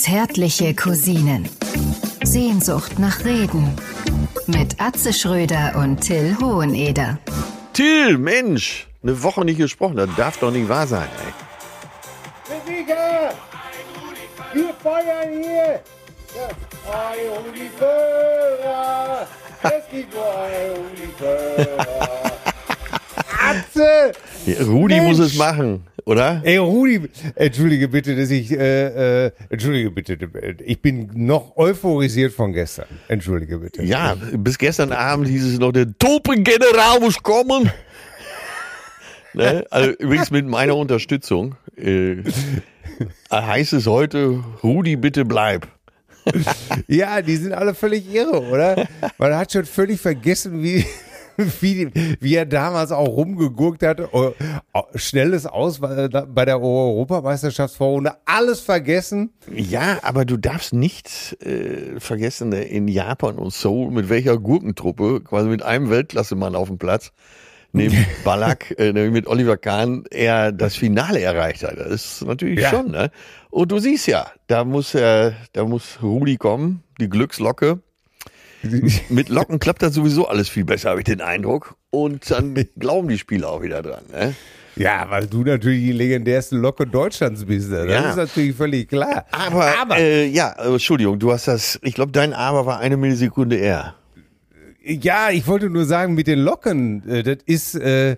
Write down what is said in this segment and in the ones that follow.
Zärtliche Cousinen. Sehnsucht nach Reden. Mit Atze Schröder und Till Hoheneder. Till, Mensch, eine Woche nicht gesprochen, das darf doch nicht wahr sein, ey. Wir feiern hier! Das Ei um die Föhrer! Es gibt nur Ei um die Föhrer! Atze! Ja, Rudi Mensch! muss es machen, oder? Ey, Rudi, entschuldige bitte, dass ich, äh, äh, entschuldige bitte, ich bin noch euphorisiert von gestern. Entschuldige bitte. Ja, bis gestern Abend hieß es noch, der Topengeneral muss kommen. ne? also, übrigens mit meiner Unterstützung äh, heißt es heute, Rudi, bitte bleib. Ja, die sind alle völlig irre, oder? Man hat schon völlig vergessen, wie, wie, wie er damals auch rumgegurkt hat. Oh, oh, Schnelles Aus bei bei der Europameisterschaftsvorrunde. Alles vergessen. Ja, aber du darfst nicht äh, vergessen, ne, in Japan und Seoul, mit welcher Gurkentruppe, quasi mit einem Weltklassemann auf dem Platz, neben Ballack, äh, nämlich mit Oliver Kahn, er das Finale erreicht hat. Das ist natürlich Ja. schon, ne? Und du siehst ja, da muss er, da muss Rudi kommen, die Glückslocke. Mit Locken klappt das sowieso alles viel besser, habe ich den Eindruck. Und dann glauben die Spieler auch wieder dran, ne? Ja, weil du natürlich die legendärste Locke Deutschlands bist. ne? Das Ja. ist natürlich völlig klar. Aber, Äh, ja, äh, Entschuldigung, du hast das, ich glaube, dein Aber war eine Millisekunde eher. Ja, ich wollte nur sagen, mit den Locken, äh, das ist, äh,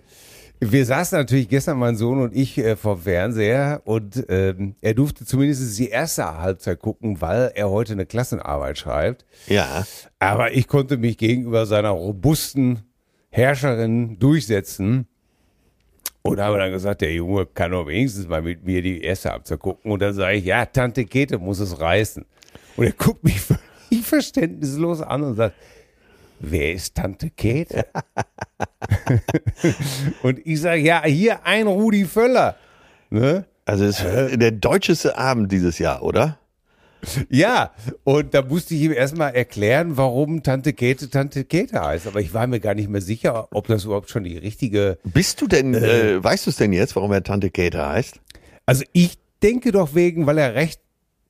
wir saßen natürlich gestern, mein Sohn und ich, äh, vor dem Fernseher und ähm, er durfte zumindest die erste Halbzeit gucken, weil er heute eine Klassenarbeit schreibt. Ja. Aber ich konnte mich gegenüber seiner robusten Herrscherin durchsetzen und habe dann gesagt, der Junge kann doch wenigstens mal mit mir die erste Halbzeit gucken. Und dann sage ich, ja, Tante Kete muss es reißen. Und er guckt mich völlig verständnislos an und sagt, wer ist Tante Kete? und ich sage, ja, hier ein Rudi Völler. Ne? Also es ist der deutscheste Abend dieses Jahr, oder? Ja, und da musste ich ihm erstmal erklären, warum Tante Käthe Tante Käthe heißt. Aber ich war mir gar nicht mehr sicher, ob das überhaupt schon die richtige. Bist du denn, äh, weißt du es denn jetzt, warum er Tante Kate heißt? Also ich denke doch wegen, weil er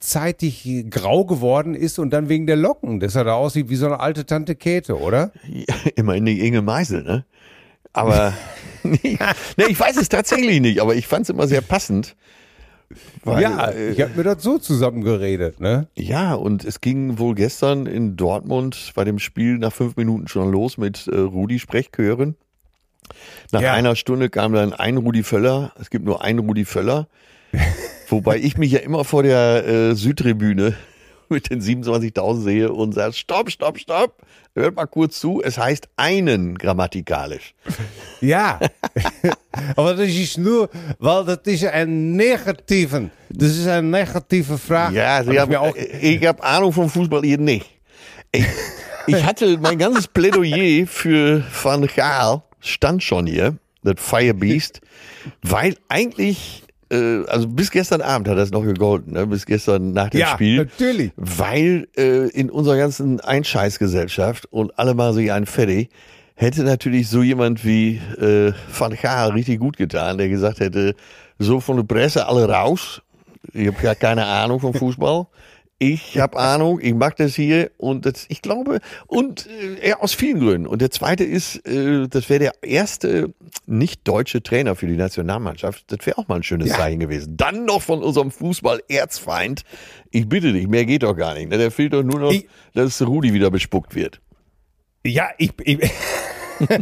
rechtzeitig grau geworden ist und dann wegen der Locken, dass er da aussieht wie so eine alte Tante Käthe, oder? Ja, immerhin die Inge Meisel, ne? Aber nee, nee, ich weiß es tatsächlich nicht, aber ich fand es immer sehr passend. Weil, ja, äh, ich habe mir das so zusammengeredet, ne? ja, und es ging wohl gestern in Dortmund bei dem Spiel nach fünf Minuten schon los mit äh, Rudi Sprechchören. Nach Ja. einer Stunde kam dann ein Rudi Völler. Es gibt nur einen Rudi Völler. Wobei ich mich ja immer vor der äh, Südtribüne mit den 27.000 sehe und sage, stopp, stopp, stopp. Hört mal kurz zu. Es heißt einen grammatikalisch. Ja, aber das ist nur, weil das ist ein negativen, das ist eine negative Frage. Ja, Sie ich haben, auch, ich habe Ahnung vom Fußball, ihr nicht. Ich, ich hatte mein ganzes Plädoyer für Van Gaal stand schon hier, das Firebeast, weil eigentlich, äh, also bis gestern Abend hat das noch gegolten, ne? bis gestern nach dem ja, Spiel. natürlich. Weil äh, in unserer ganzen Einscheißgesellschaft und alle mal sich einen fertig, hätte natürlich so jemand wie äh, Van Gaal richtig gut getan, der gesagt hätte, so von der Presse alle raus. Ich habe ja keine Ahnung vom Fußball. Ich habe Ahnung, ich mag das hier und das, ich glaube, und äh, aus vielen Gründen. Und der zweite ist, äh, das wäre der erste nicht deutsche Trainer für die Nationalmannschaft. Das wäre auch mal ein schönes Ja. Zeichen gewesen. Dann noch von unserem Fußball-Erzfeind. Ich bitte dich, mehr geht doch gar nicht. Ne? Der fehlt doch nur noch, Ich- dass Rudi wieder bespuckt wird. Ja, ich, ich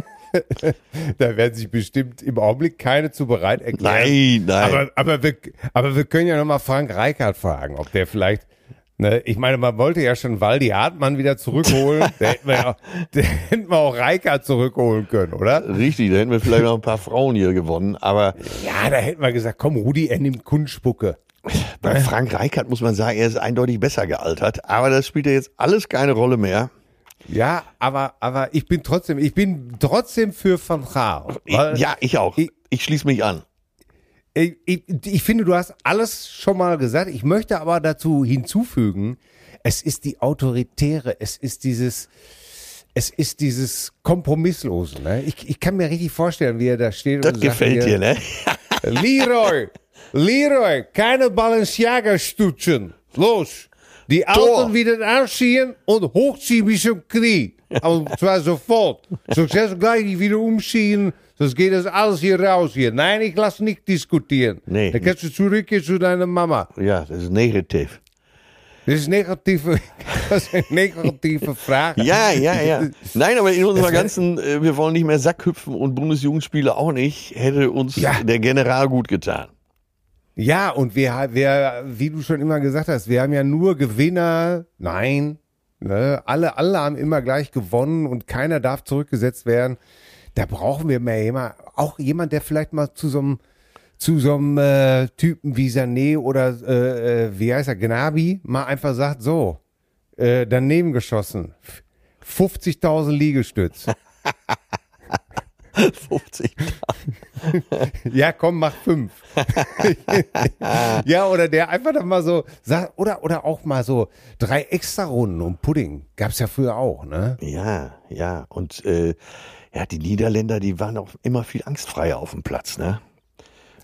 da werden sich bestimmt im Augenblick keine zu bereit erklären. Nein, nein. Aber, aber, wir, aber wir können ja nochmal Frank Reichardt fragen, ob der vielleicht, ne, ich meine, man wollte ja schon Waldi Hartmann wieder zurückholen. da hätten wir, ja, da hätten wir auch Reichardt zurückholen können, oder? Richtig, da hätten wir vielleicht noch ein paar Frauen hier gewonnen. Aber Ja, da hätten wir gesagt, komm, Rudi, er nimmt Kunstspucke. bei Frank Reichert muss man sagen, er ist eindeutig besser gealtert. Aber das spielt ja jetzt alles keine Rolle mehr. Ja, aber, aber ich bin trotzdem, ich bin trotzdem für Van Gaal. ja, ich auch. ich- Ich, schließe mich an. Ich, ich, ich finde, du hast alles schon mal gesagt. Ich möchte aber dazu hinzufügen, es ist die Autoritäre, es ist dieses, es ist dieses Kompromisslose. Ne? Ich, ich kann mir richtig vorstellen, wie er da steht Das und gefällt sagt dir, ne? Leroy, Leroy, keine Balenciaga-Stutschen. los. Die Alten wieder anschieben und hochziehen wie zum Krieg. Und zwar sofort. Success gleich wieder umziehen, sonst geht das alles hier raus hier. Nein, ich lass nicht diskutieren. Nee. Dann kannst du zurückgehen zu deiner Mama. Ja, das ist negativ. Das ist negative, das ist eine negative Frage. Ja, ja, ja. Nein, aber in unserer ganzen, äh, wir wollen nicht mehr Sackhüpfen und Bundesjugendspiele auch nicht, hätte uns Ja. der General gut getan. Ja, und wir, wir, wie du schon immer gesagt hast, wir haben ja nur Gewinner. Nein, ne? alle, alle haben immer gleich gewonnen und keiner darf zurückgesetzt werden. Da brauchen wir mehr jemand, auch jemand, der vielleicht mal zu so einem, zu so einem äh, Typen wie Sané oder äh, äh, wie heißt er, Gnabi, mal einfach sagt, so, äh, daneben geschossen, 50.000 Liegestütz. 50. Ja, komm, mach fünf. ja, oder der einfach dann mal so oder, oder auch mal so drei extra Runden um Pudding. Gab's ja früher auch, ne? Ja, ja. Und äh, ja, die Niederländer, die waren auch immer viel angstfreier auf dem Platz, ne?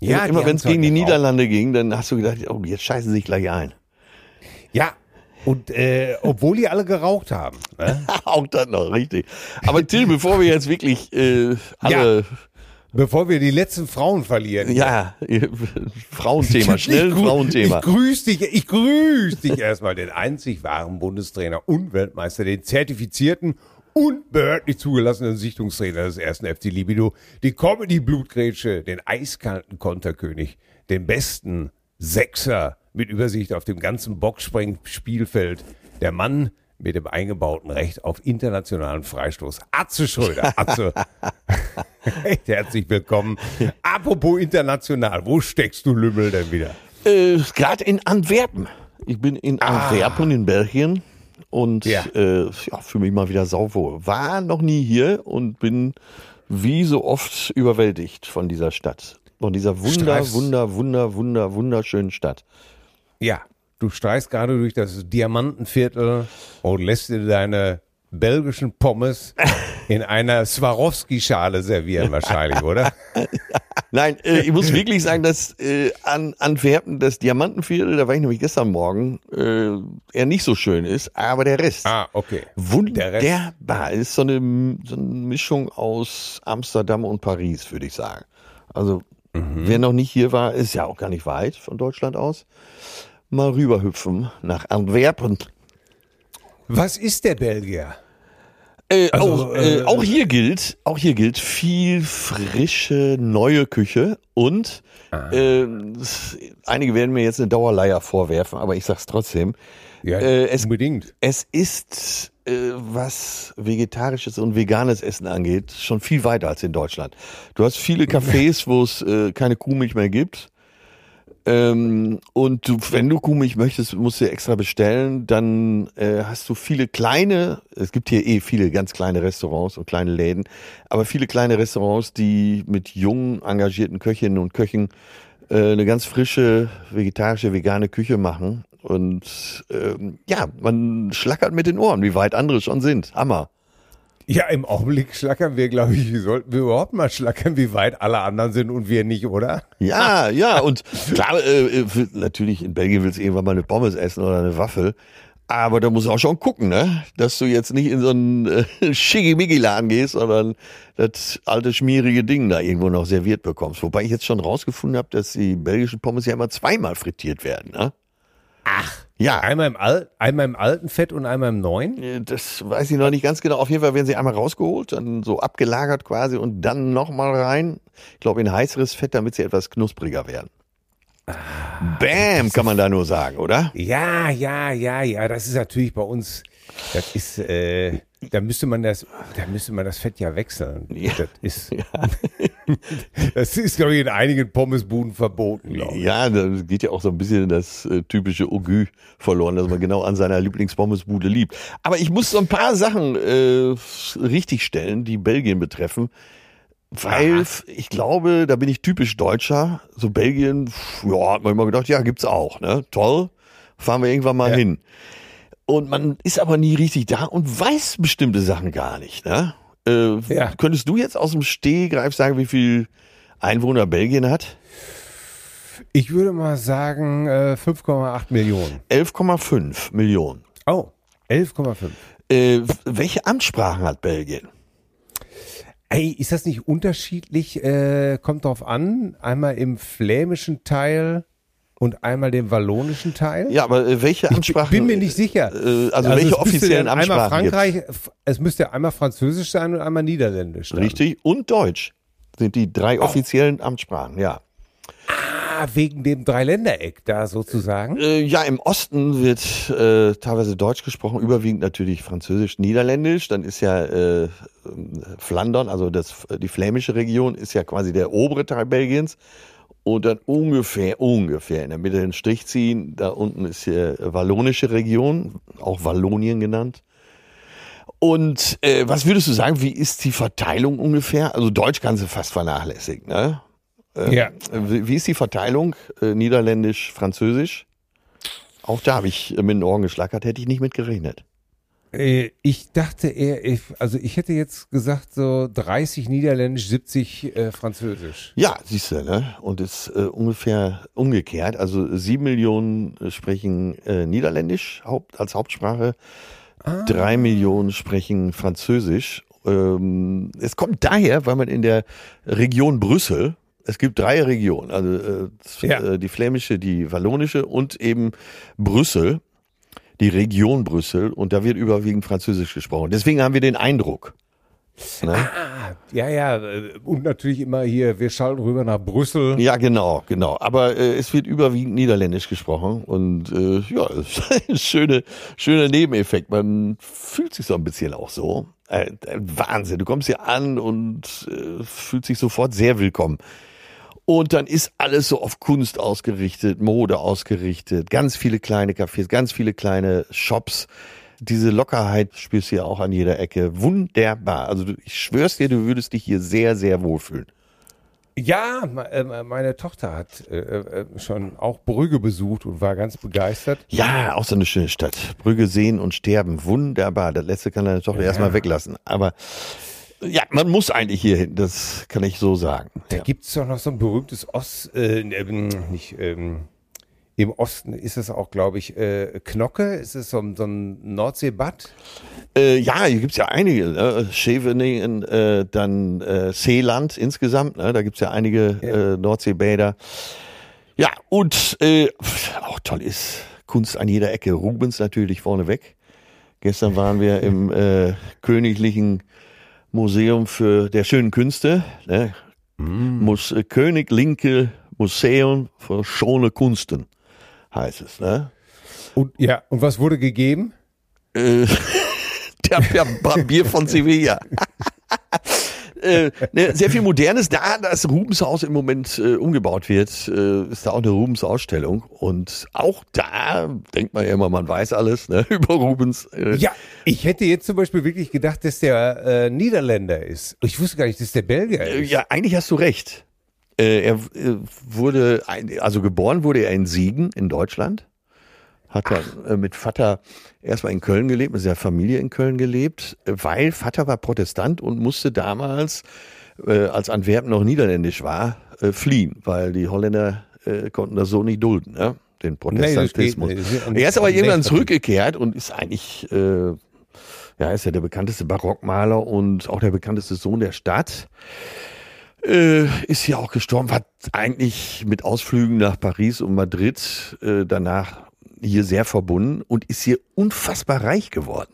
Ja, immer wenn es gegen die halt auch. Niederlande ging, dann hast du gedacht, oh, jetzt scheißen sie sich gleich ein. Ja, und äh, obwohl die alle geraucht haben. Ne? auch das noch, richtig. Aber Till, bevor wir jetzt wirklich äh, alle, Bevor wir die letzten Frauen verlieren. ja, Frauenthema, schnell Ich Frauenthema. Ich grüß dich, ich grüß dich erstmal, den einzig wahren Bundestrainer und Weltmeister, den zertifizierten und behördlich zugelassenen Sichtungstrainer des ersten FC Libido, die Comedy-Blutgrätsche, den eiskalten Konterkönig, den besten Sechser mit Übersicht auf dem ganzen Boxspring-Spielfeld, der Mann mit dem eingebauten Recht auf internationalen Freistoß, Atze Schröder. Atze, Echt herzlich willkommen. Apropos international, wo steckst du Lümmel denn wieder? Äh, Gerade in Antwerpen. Ich bin in Antwerpen in Belgien und Ja. äh, ja, fühle mich mal wieder sauwohl. War noch nie hier und bin wie so oft überwältigt von dieser Stadt. Von dieser wunder, Streifst- wunder, wunder, wunder, wunderschönen Stadt. Ja, du streichst gerade durch das Diamantenviertel und lässt dir deine belgischen Pommes in einer Swarovski-Schale servieren wahrscheinlich, oder? Nein, äh, ich muss wirklich sagen, dass äh, an Antwerpen das Diamantenviertel, da war ich nämlich gestern Morgen, äh, eher nicht so schön ist, aber der Rest. Ah, okay. Wunderbar. Ist so eine, so eine Mischung aus Amsterdam und Paris, würde ich sagen. Also, wer noch nicht hier war, ist ja auch gar nicht weit von Deutschland aus. Mal rüberhüpfen nach Antwerpen. Was ist der Belgier? Äh, Also, auch, äh, äh, auch hier gilt, auch hier gilt viel frische neue Küche und Ah. äh, einige werden mir jetzt eine Dauerleier vorwerfen, aber ich sag's trotzdem. Ja, Äh, es- unbedingt. Es ist, äh, was vegetarisches und veganes Essen angeht, schon viel weiter als in Deutschland. Du hast viele Cafés, wo es keine Kuhmilch mehr gibt. Ähm, und du, wenn du Kuhmilch möchtest, musst du extra bestellen. Dann äh, hast du viele kleine, es gibt hier eh viele ganz kleine Restaurants und kleine Läden, aber viele kleine Restaurants, die mit jungen, engagierten Köchinnen und Köchen äh, eine ganz frische, vegetarische, vegane Küche machen. Und ähm, ja, man schlackert mit den Ohren, wie weit andere schon sind. Hammer. Ja, im Augenblick schlackern wir, glaube ich, sollten wir überhaupt mal schlackern, wie weit alle anderen sind und wir nicht, oder? Ja, ja, und klar, äh, äh, natürlich in Belgien willst du irgendwann mal eine Pommes essen oder eine Waffel. Aber da musst du auch schon gucken, ne? Dass du jetzt nicht in so einen äh, Schickimicki-Laden gehst, sondern das alte schmierige Ding da irgendwo noch serviert bekommst. Wobei ich jetzt schon rausgefunden habe, dass die belgischen Pommes ja immer zweimal frittiert werden, ne? Ach. Ja, Einmal im, Al einmal im alten Fett und einmal im neuen? Das weiß ich noch nicht ganz genau. Auf jeden Fall werden sie einmal rausgeholt, dann so abgelagert quasi und dann nochmal rein. Ich glaube in heißeres Fett, damit sie etwas knuspriger werden. Bam, kann man da nur sagen, oder? Ja, ja, ja, ja, das ist natürlich bei uns, das ist, äh, da müsste man das, da müsste man das Fett ja wechseln. Ja. Das ist, das ist, glaube ich, in einigen Pommesbuden verboten, ich. Ja, da geht ja auch so ein bisschen das äh, typische Ogü verloren, dass man genau an seiner Lieblingspommesbude liebt. Aber ich muss so ein paar Sachen äh, richtig stellen, die Belgien betreffen. Weil f- ich glaube, da bin ich typisch Deutscher. So Belgien, ja, hat man immer gedacht, ja, gibt's auch, ne? Toll. Fahren wir irgendwann mal Ja. hin. Und man ist aber nie richtig da und weiß bestimmte Sachen gar nicht, ne? Äh, Ja. Könntest du jetzt aus dem Stehgreif sagen, wie viel Einwohner Belgien hat? Ich würde mal sagen äh, 5,8 Millionen. 11,5 Millionen. Oh, 11,5. Äh, welche Amtssprachen hat Belgien? Ey, ist das nicht unterschiedlich? Äh, kommt drauf an. Einmal im flämischen Teil und einmal den wallonischen Teil. Ja, aber äh, welche Amtssprachen? Ich bin mir nicht sicher. Äh, also, welche es müsste offiziellen dann einmal Amtssprachen Frankreich, f- es müsste einmal Französisch sein und einmal Niederländisch. Dann. Richtig. Und Deutsch sind die Oh. drei offiziellen Amtssprachen, ja. Ah, wegen dem Dreiländereck da sozusagen. Äh, ja, im Osten wird äh, teilweise Deutsch gesprochen, überwiegend natürlich Französisch, Niederländisch. Dann ist ja äh, Flandern, also das, die flämische Region, ist ja quasi der obere Teil Belgiens. Und dann ungefähr, ungefähr in der Mitte den Strich ziehen. Da unten ist die wallonische Region, auch Wallonien genannt. Und äh, was würdest du sagen, wie ist die Verteilung ungefähr? Also Deutsch kannst du fast vernachlässigen, ne? Äh, Ja. Wie wie ist die Verteilung? Äh, Niederländisch, Französisch? Auch da habe ich mit den Ohren geschlackert, hätte ich nicht mit gerechnet. Äh, Ich dachte eher, ich, also ich hätte jetzt gesagt so 30 Niederländisch, 70 äh, Französisch. Ja, siehst du, ne? Und ist äh, ungefähr umgekehrt. Also sieben Millionen äh, sprechen äh, Niederländisch Haupt, als Hauptsprache, drei Millionen sprechen Französisch. Ähm, es kommt daher, weil man in der Region Brüssel, es gibt drei Regionen, also äh, Ja. die flämische, die wallonische und eben Brüssel, die Region Brüssel, und da wird überwiegend Französisch gesprochen. Deswegen haben wir den Eindruck. Ne? Ah, ja, ja. Und natürlich immer hier, wir schalten rüber nach Brüssel. Ja, genau, genau. Aber äh, es wird überwiegend Niederländisch gesprochen und äh, ja, ein schöner, schöner Nebeneffekt. Man fühlt sich so ein bisschen auch so. Äh, äh, Wahnsinn. Du kommst hier an und äh, fühlt sich sofort sehr willkommen. Und dann ist alles so auf Kunst ausgerichtet, Mode ausgerichtet, ganz viele kleine Cafés, ganz viele kleine Shops. Diese Lockerheit spürst du ja auch an jeder Ecke. Wunderbar. Also du, ich schwör's dir, du würdest dich hier sehr, sehr wohlfühlen. Ja, äh, meine Tochter hat äh, äh, schon auch Brügge besucht und war ganz begeistert. Ja, auch so eine schöne Stadt. Brügge sehen und sterben. Wunderbar. Das letzte kann deine Tochter erstmal weglassen. Aber ja, man muss eigentlich hier hin. Das kann ich so sagen. Da gibt's doch noch so ein berühmtes Ost, äh, ähm, nicht, ähm, im Osten ist es auch, glaube ich, äh, Knocke, ist es so, ein- so ein Nordseebad? Äh, ja, hier gibt's ja einige. Ne? Scheveningen, äh, dann äh, Seeland insgesamt. Ne? Da gibt's ja einige äh, Nordseebäder. Ja, und äh, auch toll ist Kunst an jeder Ecke. Rubens natürlich vorneweg. Gestern waren wir im äh, Königlichen Museum für der schönen Künste. Ne? Muss, äh, König Linke Museum für schöne Kunsten heißt es. Ne? Und, ja, und was wurde gegeben? Äh, der, der Bier von Sevilla. äh, ne, sehr viel Modernes. Da das Rubenshaus im Moment äh, umgebaut wird, äh, ist da auch eine Rubens-Ausstellung. Und auch da denkt man ja immer, man weiß alles ne, über Rubens. Äh, Ja, ich hätte jetzt zum Beispiel wirklich gedacht, dass der äh, Niederländer ist. Ich wusste gar nicht, dass der Belgier Äh, ist. Ja, eigentlich hast du recht. Er wurde, ein, also geboren wurde er in Siegen in Deutschland. Hat er äh, mit Vater erstmal in Köln gelebt, mit seiner Familie in Köln gelebt, äh, weil Vater war Protestant und musste damals, äh, als Antwerpen noch niederländisch war, äh, fliehen, weil die Holländer äh, konnten das so nicht dulden, ne? den Protestantismus. Nee, geht ja er ist aber irgendwann zurückgekehrt und ist eigentlich, äh, ja, ist ja der bekannteste Barockmaler und auch der bekannteste Sohn der Stadt. Äh, ist hier auch gestorben, war eigentlich mit Ausflügen nach Paris und Madrid äh, danach hier sehr verbunden und ist hier unfassbar reich geworden.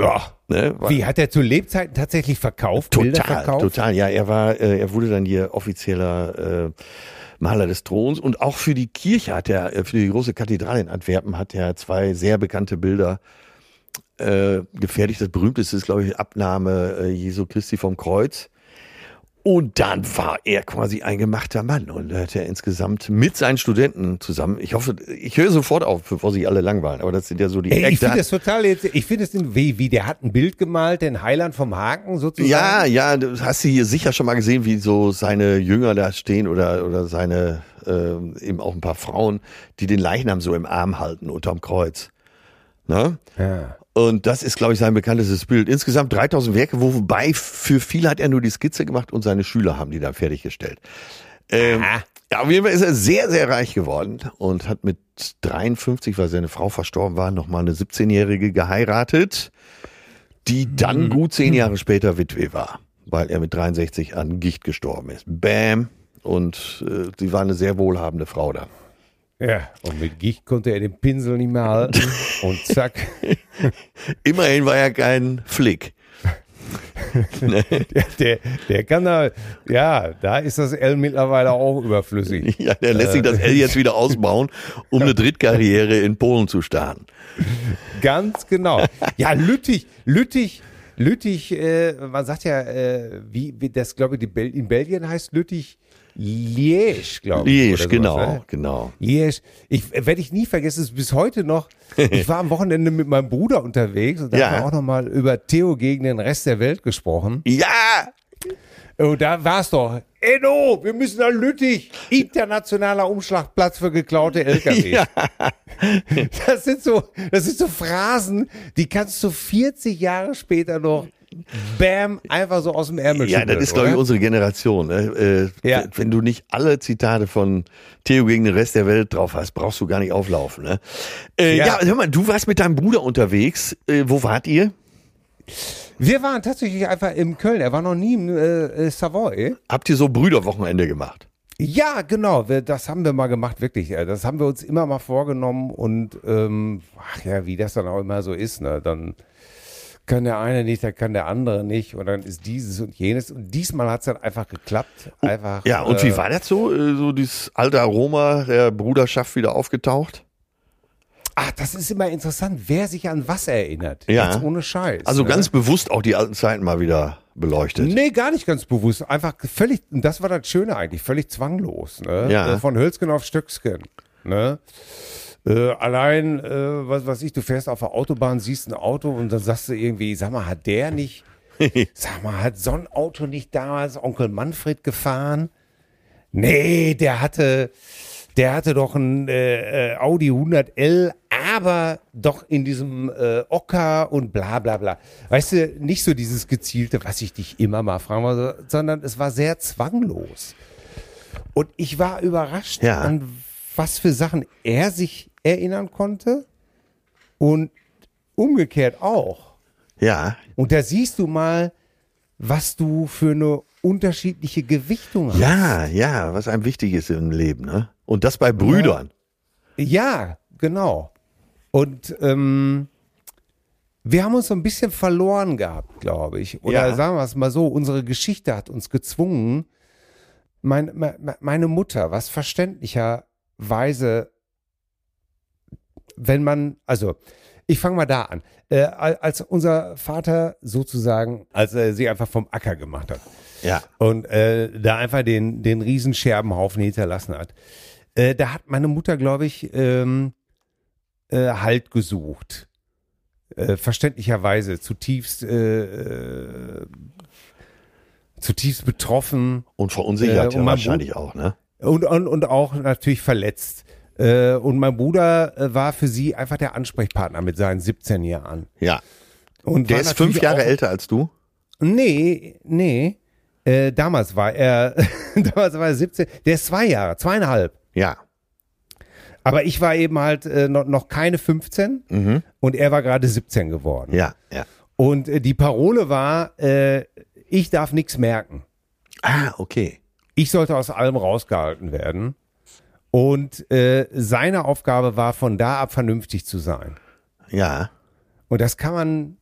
Ja. Ne? Wie, hat er zu Lebzeiten tatsächlich verkauft? Bilder Total, verkauft? total. Ja, er war, äh, er wurde dann hier offizieller äh, Maler des Throns und auch für die Kirche hat er, äh, für die große Kathedrale in Antwerpen hat er zwei sehr bekannte Bilder äh, gefertigt. Das berühmteste ist, glaube ich, Abnahme äh, Jesu Christi vom Kreuz. Und dann war er quasi ein gemachter Mann und hat er insgesamt mit seinen Studenten zusammen, ich hoffe, ich höre sofort auf, bevor sie alle langweilen, aber das sind ja so die Ey, ich finde das total jetzt, ich finde es wie, wie der hat ein Bild gemalt, den Heiland vom Haken sozusagen. Ja, ja, du hast du hier sicher schon mal gesehen, wie so seine Jünger da stehen oder, oder seine, äh, eben auch ein paar Frauen, die den Leichnam so im Arm halten unterm Kreuz. Ne? Ja. Und das ist, glaube ich, sein bekanntestes Bild. Insgesamt 3000 Werke, wobei für viele hat er nur die Skizze gemacht und seine Schüler haben die dann fertiggestellt. Ähm. Ja, auf jeden Fall ist er sehr, sehr reich geworden und hat mit 53, weil seine Frau verstorben war, nochmal eine 17-Jährige geheiratet, die dann gut zehn Jahre später Witwe war, weil er mit 63 an Gicht gestorben ist. Bam. Und äh, sie war eine sehr wohlhabende Frau da. Ja, und mit Gicht konnte er den Pinsel nicht mehr halten. und zack. Immerhin war er kein Flick. der, der, der kann da, ja, da ist das L mittlerweile auch überflüssig. Ja, der lässt sich das L jetzt wieder ausbauen, um eine Drittkarriere in Polen zu starten. Ganz genau. Ja, Lüttich, Lüttich, Lüttich, äh, man sagt ja, äh, wie, wie das, glaube ich, die Bel in Belgien heißt Lüttich Liège, glaube ich. Liège, sowas, genau, ne? genau. Liège. Ich werde ich nie vergessen, ist bis heute noch. Ich war am Wochenende mit meinem Bruder unterwegs und da Ja. haben wir auch nochmal über Theo gegen den Rest der Welt gesprochen. Ja, Und da war es doch. Enno, wir müssen nach Lüttich. Internationaler Umschlagplatz für geklaute LKW. Ja. Das sind so, das sind so Phrasen, die kannst du 40 Jahre später noch bam, einfach so aus dem Ärmel Ja, das ist, glaube ich, unsere Generation. Ne? Äh, Ja. Wenn du nicht alle Zitate von Theo gegen den Rest der Welt drauf hast, brauchst du gar nicht auflaufen. Ne? Äh, ja. Ja. hör mal, du warst mit deinem Bruder unterwegs. Äh, wo wart ihr? Wir waren tatsächlich einfach in Köln. Er war noch nie im äh, äh, Savoy. Habt ihr so Brüderwochenende gemacht? Ja, genau. Wir, das haben wir mal gemacht, wirklich. Das haben wir uns immer mal vorgenommen und ähm, ach ja, wie das dann auch immer so ist, ne? Dann kann der eine nicht, dann kann der andere nicht und dann ist dieses und jenes und diesmal hat es dann einfach geklappt. Einfach. Ja, und äh, wie war das so? Äh, so dieses alte Aroma der Bruderschaft wieder aufgetaucht? Ach, das ist immer interessant, wer sich an was erinnert. Ja. Jetzt ohne Scheiß. Also ne? ganz bewusst auch die alten Zeiten mal wieder beleuchtet. Nee, gar nicht ganz bewusst. Einfach völlig, und das war das Schöne eigentlich, völlig zwanglos. Ne? Ja. Äh, Von Hölzgen auf Stöcksken. Ne? Äh, allein, äh, was weiß ich, du fährst auf der Autobahn, siehst ein Auto und dann sagst du irgendwie, sag mal, hat der nicht, sag mal, hat so ein Auto nicht damals Onkel Manfred gefahren? Nee, der hatte, der hatte doch ein äh, äh, Audi 100L, aber doch in diesem äh, Ocker und bla bla bla. Weißt du, nicht so dieses gezielte, was ich dich immer mal fragen wollte, sondern es war sehr zwanglos. Und ich war überrascht, Ja. an was für Sachen er sich erinnern konnte und umgekehrt auch. Ja, Und da siehst du mal, was du für eine unterschiedliche Gewichtung hast. ja, ja, was einem wichtig ist im Leben, ne? Und das bei Brüdern. Ja, genau. Und ähm, wir haben uns so ein bisschen verloren gehabt, glaube ich. Oder Ja. sagen wir es mal so, unsere Geschichte hat uns gezwungen, mein, me- me- meine Mutter, was verständlicherweise, wenn man, also ich fange mal da an. Äh, al- als unser Vater sozusagen, als er sie einfach vom Acker gemacht hat, Ja. und äh, da einfach den, den riesen Scherbenhaufen hinterlassen hat. Äh, da hat meine Mutter, glaube ich, ähm, äh, Halt gesucht. Äh, verständlicherweise zutiefst, äh, äh, zutiefst betroffen Und verunsichert Äh, ja und mein wahrscheinlich auch, ne? und, und, und auch natürlich verletzt. Äh, und mein Bruder äh, war für sie einfach der Ansprechpartner mit seinen 17 Jahren. Ja. Und Der ist fünf Jahre auch, älter als du? Nee, nee. Äh, damals war er, damals war er 17, der ist zwei Jahre, zweieinhalb. Ja. Aber ich war eben halt äh, noch, noch keine 15 und er war gerade 17 geworden. Ja, ja. Und äh, die Parole war, äh, ich darf nichts merken. Ah, okay. Ich sollte aus allem rausgehalten werden. Und äh, seine Aufgabe war, von da ab vernünftig zu sein. Ja. Und das kann man,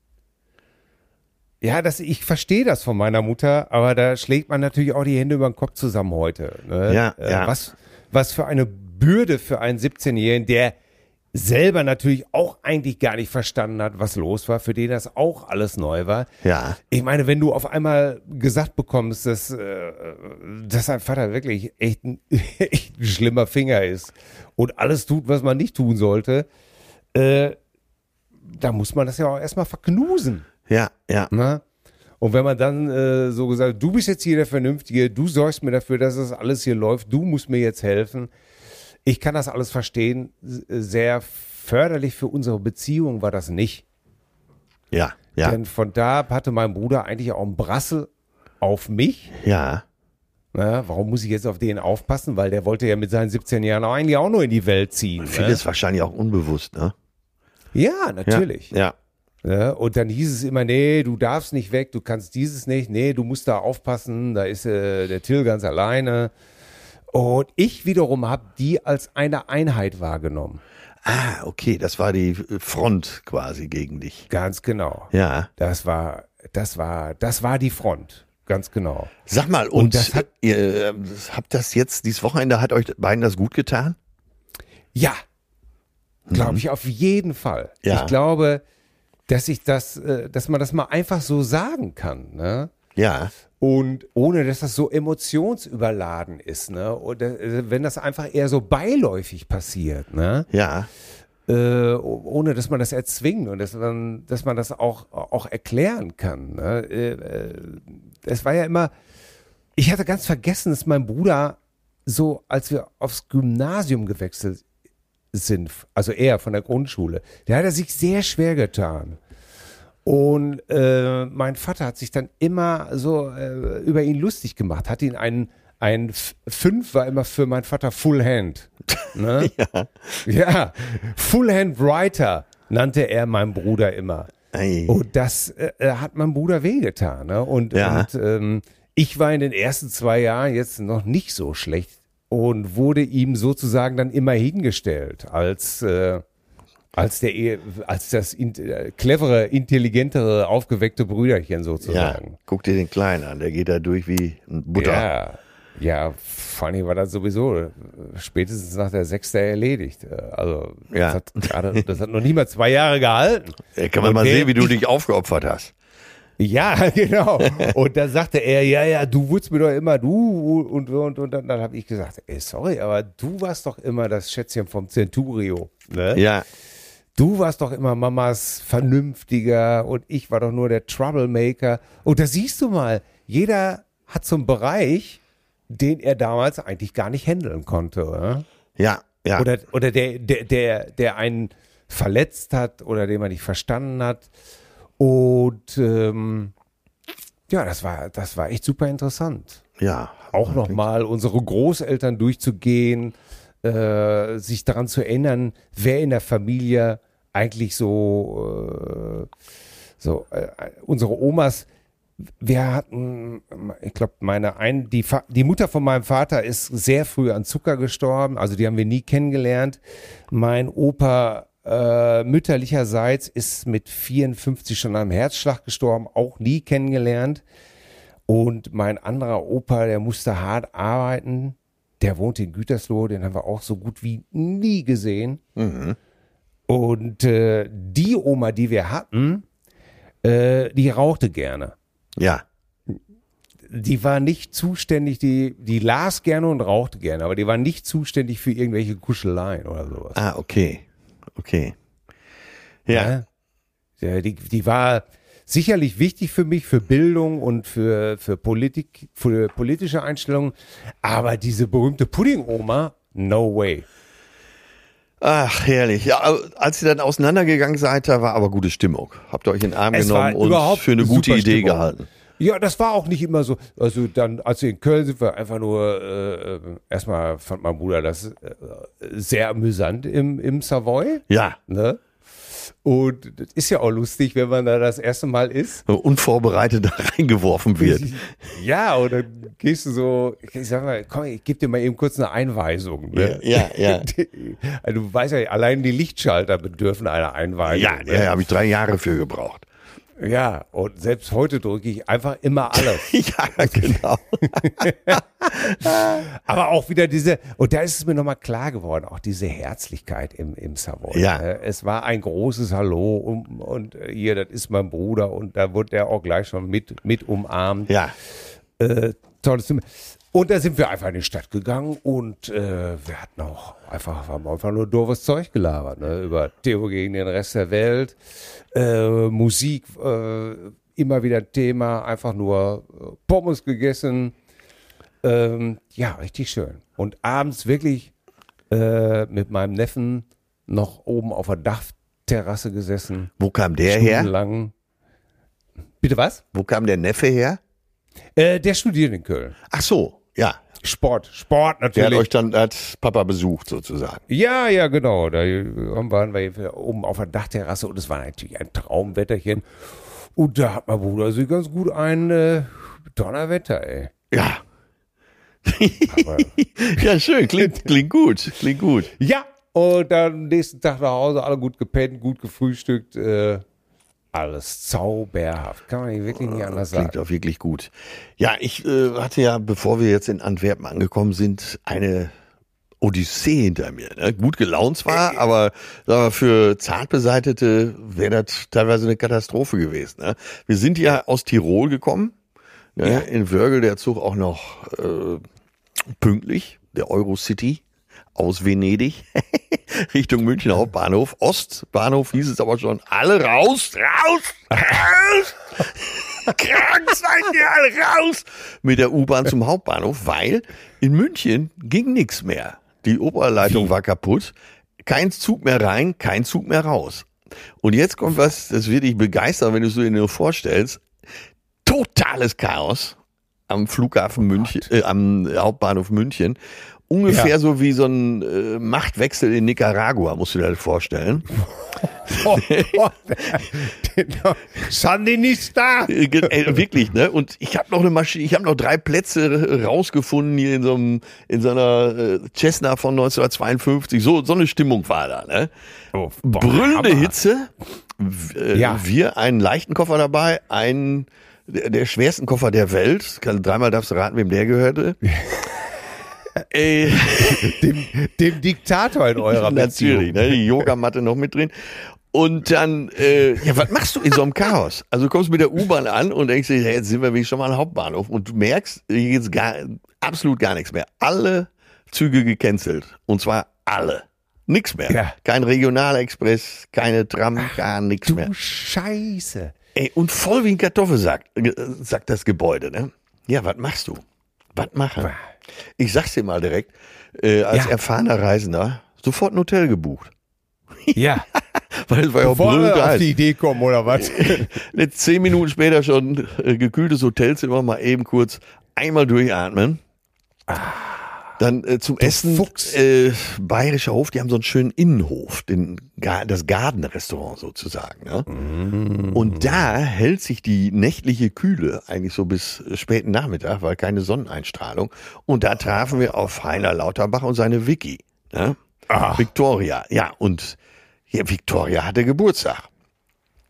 ja, das, ich verstehe das von meiner Mutter, aber da schlägt man natürlich auch die Hände über den Kopf zusammen heute. Ne? Ja, Äh, ja. Was, was für eine Bürde für einen 17-Jährigen, der selber natürlich auch eigentlich gar nicht verstanden hat, was los war, für den das auch alles neu war. Ja. Ich meine, wenn du auf einmal gesagt bekommst, dass, äh, dass dein Vater wirklich echt ein, echt ein schlimmer Finger ist und alles tut, was man nicht tun sollte, äh, da muss man das ja auch erstmal verknusen. Ja, ja. Ne? Und wenn man dann äh, so gesagt, du bist jetzt hier der Vernünftige, du sorgst mir dafür, dass das alles hier läuft, du musst mir jetzt helfen. Ich kann das alles verstehen. S- Sehr förderlich für unsere Beziehung war das nicht. Ja, ja. Denn von da hatte mein Bruder eigentlich auch einen Brassel auf mich. Ja. Na, warum muss ich jetzt auf den aufpassen? Weil der wollte ja mit seinen 17 Jahren auch eigentlich auch nur in die Welt ziehen. Vieles Ne? wahrscheinlich auch unbewusst, ne? Ja, natürlich. Ja. Ja, und dann hieß es immer, nee, du darfst nicht weg, du kannst dieses nicht, nee, du musst da aufpassen, da ist äh, der Till ganz alleine. Und ich wiederum habe die als eine Einheit wahrgenommen. Ah, okay, das war die Front quasi gegen dich. Ganz genau. Ja. Das war, das war, das war die Front. Ganz genau. Sag mal, und, Und das hat- ihr äh, habt das jetzt, dieses Wochenende, hat euch beiden das gut getan? Ja, glaube ich auf jeden Fall. Mhm. Ja. Ich glaube, dass ich das, äh, dass man das mal einfach so sagen kann, ne? Ja. Und ohne dass das so emotionsüberladen ist, ne? Oder äh, wenn das einfach eher so beiläufig passiert, ne? Ja. Äh, ohne dass man das erzwingt und dass man, dass man das auch, auch erklären kann. Ne? Äh, äh, Es war ja immer, ich hatte ganz vergessen, dass mein Bruder so, als wir aufs Gymnasium gewechselt sind, also er von der Grundschule, der hat er sich sehr schwer getan. Und äh, mein Vater hat sich dann immer so äh, über ihn lustig gemacht, hat ihn einen, ein Fünf war immer für meinen Vater Full Hand. Ne? ja. ja, Full Hand Writer nannte er meinen Bruder immer. Ei. Und das äh, äh, hat meinem Bruder wehgetan. Ne? Und, Ja. und ähm, ich war in den ersten zwei Jahren jetzt noch nicht so schlecht und wurde ihm sozusagen dann immer hingestellt als, äh, als, der, als das in, äh, clevere, intelligentere, aufgeweckte Brüderchen Ja. sozusagen. Guck dir den Kleinen an, der geht da durch wie ein Butter. Ja, ja, vor allem war das sowieso spätestens nach der Sechste erledigt. Äh, Also Ja. das, hat gerade, das hat noch nie mal zwei Jahre gehalten. Da kann man Und mal sehen, wie du dich aufgeopfert hast. Ja, genau. Und dann sagte er, ja, ja, du wurdest mir doch immer du und und und dann, dann habe ich gesagt, ey, sorry, aber du warst doch immer das Schätzchen vom Centurio. Ne? Ja. Du warst doch immer Mamas Vernünftiger und ich war doch nur der Troublemaker. Und da siehst du mal, jeder hat so einen Bereich, den er damals eigentlich gar nicht handeln konnte, oder? Ja. Ja. Oder, oder der, der, der, der einen verletzt hat oder den man nicht verstanden hat. Und ähm, ja, das war, das war echt super interessant. ja. Auch nochmal unsere Großeltern durchzugehen, äh, sich daran zu erinnern, wer in der Familie eigentlich so, äh, so äh, unsere Omas, wir hatten, ich glaube, meine ein, die, die Mutter von meinem Vater ist sehr früh an Zucker gestorben, also die haben wir nie kennengelernt. Mein Opa äh, mütterlicherseits ist mit 54 schon an einem Herzschlag gestorben, auch nie kennengelernt. Und mein anderer Opa, der musste hart arbeiten. Der wohnt in Gütersloh, den haben wir auch so gut wie nie gesehen. Und äh, die Oma, die wir hatten, äh, die rauchte gerne. Ja. Die war nicht zuständig, die, die las gerne und rauchte gerne, aber die war nicht zuständig für irgendwelche Kuscheleien oder sowas. Ah, okay. Okay. Ja. Ja. Ja, Die, die war sicherlich wichtig für mich, für Bildung und für, für Politik, für politische Einstellungen. Aber diese berühmte Pudding-Oma, no way. Ach, herrlich. Ja, als ihr dann auseinandergegangen seid, da war aber gute Stimmung. Habt ihr euch in den Arm Es genommen war und überhaupt für eine gute Idee Stimmung. gehalten. Ja, das war auch nicht immer so. Also dann, als wir in Köln sind, wir einfach nur, äh, erstmal fand mein Bruder das äh, sehr amüsant im, im Savoy. Ja. Ne? Und das ist ja auch lustig, wenn man da das erste Mal ist. So unvorbereitet da reingeworfen wird. Ja, und dann gehst du so, ich sag mal, komm, ich gebe dir mal eben kurz eine Einweisung. Ne? Ja, ja, Also du weißt ja, allein die Lichtschalter bedürfen einer Einweisung. Ja, ne? ja, ja habe ich drei Jahre für gebraucht. Ja, und selbst heute drücke ich einfach immer alles. Ja, genau. Aber auch wieder diese, und da ist es mir nochmal klar geworden, auch diese Herzlichkeit im, im Savoy. Ja. ne? Es war ein großes Hallo und, und äh, hier, das ist mein Bruder und da wurde er auch gleich schon mit, mit umarmt. Ja. Äh, tolles Zimmer. Und da sind wir einfach in die Stadt gegangen und äh, wir hatten auch einfach, haben einfach nur doofes Zeug gelabert, ne? über Theo gegen den Rest der Welt, äh, Musik, äh, immer wieder Thema, einfach nur äh, Pommes gegessen. Ähm, ja, richtig schön. Und abends wirklich äh, mit meinem Neffen noch oben auf der Dachterrasse gesessen. Wo kam der her? Bitte was? Wo kam der Neffe her? Äh, der studiert in Köln. Ach so. Ja, Sport, Sport der hat natürlich. euch dann als Papa besucht sozusagen. Ja, ja, genau. Da waren wir oben auf der Dachterrasse und es war natürlich ein Traumwetterchen. Und da hat mein Bruder sich ganz gut ein äh, Donnerwetter, ey. Ja. Ja, schön, klingt, klingt gut, klingt gut. ja, und dann nächsten Tag nach Hause, alle gut gepennt, gut gefrühstückt. Äh, alles zauberhaft. Kann man wirklich nicht anders Klingt sagen. auch wirklich gut. Ja, ich äh, hatte ja, bevor wir jetzt in Antwerpen angekommen sind, eine Odyssee hinter mir. Ne? Gut gelaunt zwar, aber sagen wir, für Zartbeseitete wäre das teilweise eine Katastrophe gewesen. Ne? Wir sind ja aus Tirol gekommen. Ne? Ja. In Wörgl der Zug auch noch äh, pünktlich, der Eurocity aus Venedig Richtung München Hauptbahnhof. Ostbahnhof hieß es aber schon, alle raus, raus, raus. Krank seid ihr alle raus mit der U-Bahn zum Hauptbahnhof, weil in München ging nichts mehr. Die Oberleitung war kaputt, kein Zug mehr rein, kein Zug mehr raus. Und jetzt kommt was, das wird dich begeistern, wenn du es dir nur vorstellst. Totales Chaos am Flughafen München, äh, am Hauptbahnhof München. Ungefähr Ja. so wie so ein äh, Machtwechsel in Nicaragua, musst du dir das vorstellen. Oh, Sandinista! Äh, ge- äh, wirklich, ne? Und ich habe noch eine Maschine, ich habe noch drei Plätze rausgefunden hier in so einem in so einer äh, Cessna von 1952. So so eine Stimmung war da, ne? Oh, boah, Brüllende Hammer. Hitze. Äh, Ja. Wir einen leichten Koffer dabei, einen der, schwersten Koffer der Welt. Kann, dreimal darfst du raten, wem der gehörte. äh, Dem, dem Diktator in eurer Natürlich, Beziehung. ne? die Yogamatte noch mit drin. Und dann, äh, ja, was machst du in so einem Chaos? Also du kommst mit der U-Bahn an und denkst dir, ja, jetzt sind wir wie schon mal am Hauptbahnhof und du merkst, hier geht's gar, absolut gar nichts mehr. Alle Züge gecancelt. Und zwar alle. Nix mehr. Ja. Kein Regionalexpress, keine Tram, gar nichts mehr. Du Scheiße. Ey, und voll wie ein Kartoffelsack, äh, sagt das Gebäude, ne? Ja, was machst du? Was machen? Ich sag's dir mal direkt, äh, als Ja. erfahrener Reisender, sofort ein Hotel gebucht. Ja. Weil es war ja auch brüllend auf die Idee kommen, oder was? Zehn Minuten später schon äh, gekühltes Hotelzimmer, mal eben kurz einmal durchatmen. Dann äh, zum Essen Fuchs. äh, Bayerischer Hof, die haben so einen schönen Innenhof, den, das Gartenrestaurant sozusagen. Ne? Und da hält sich die nächtliche Kühle eigentlich so bis äh, späten Nachmittag, weil keine Sonneneinstrahlung. Und da trafen wir auf Heiner Lauterbach und seine Vicky. Ne? Ah. Victoria, ja, und ja, Victoria hatte Geburtstag.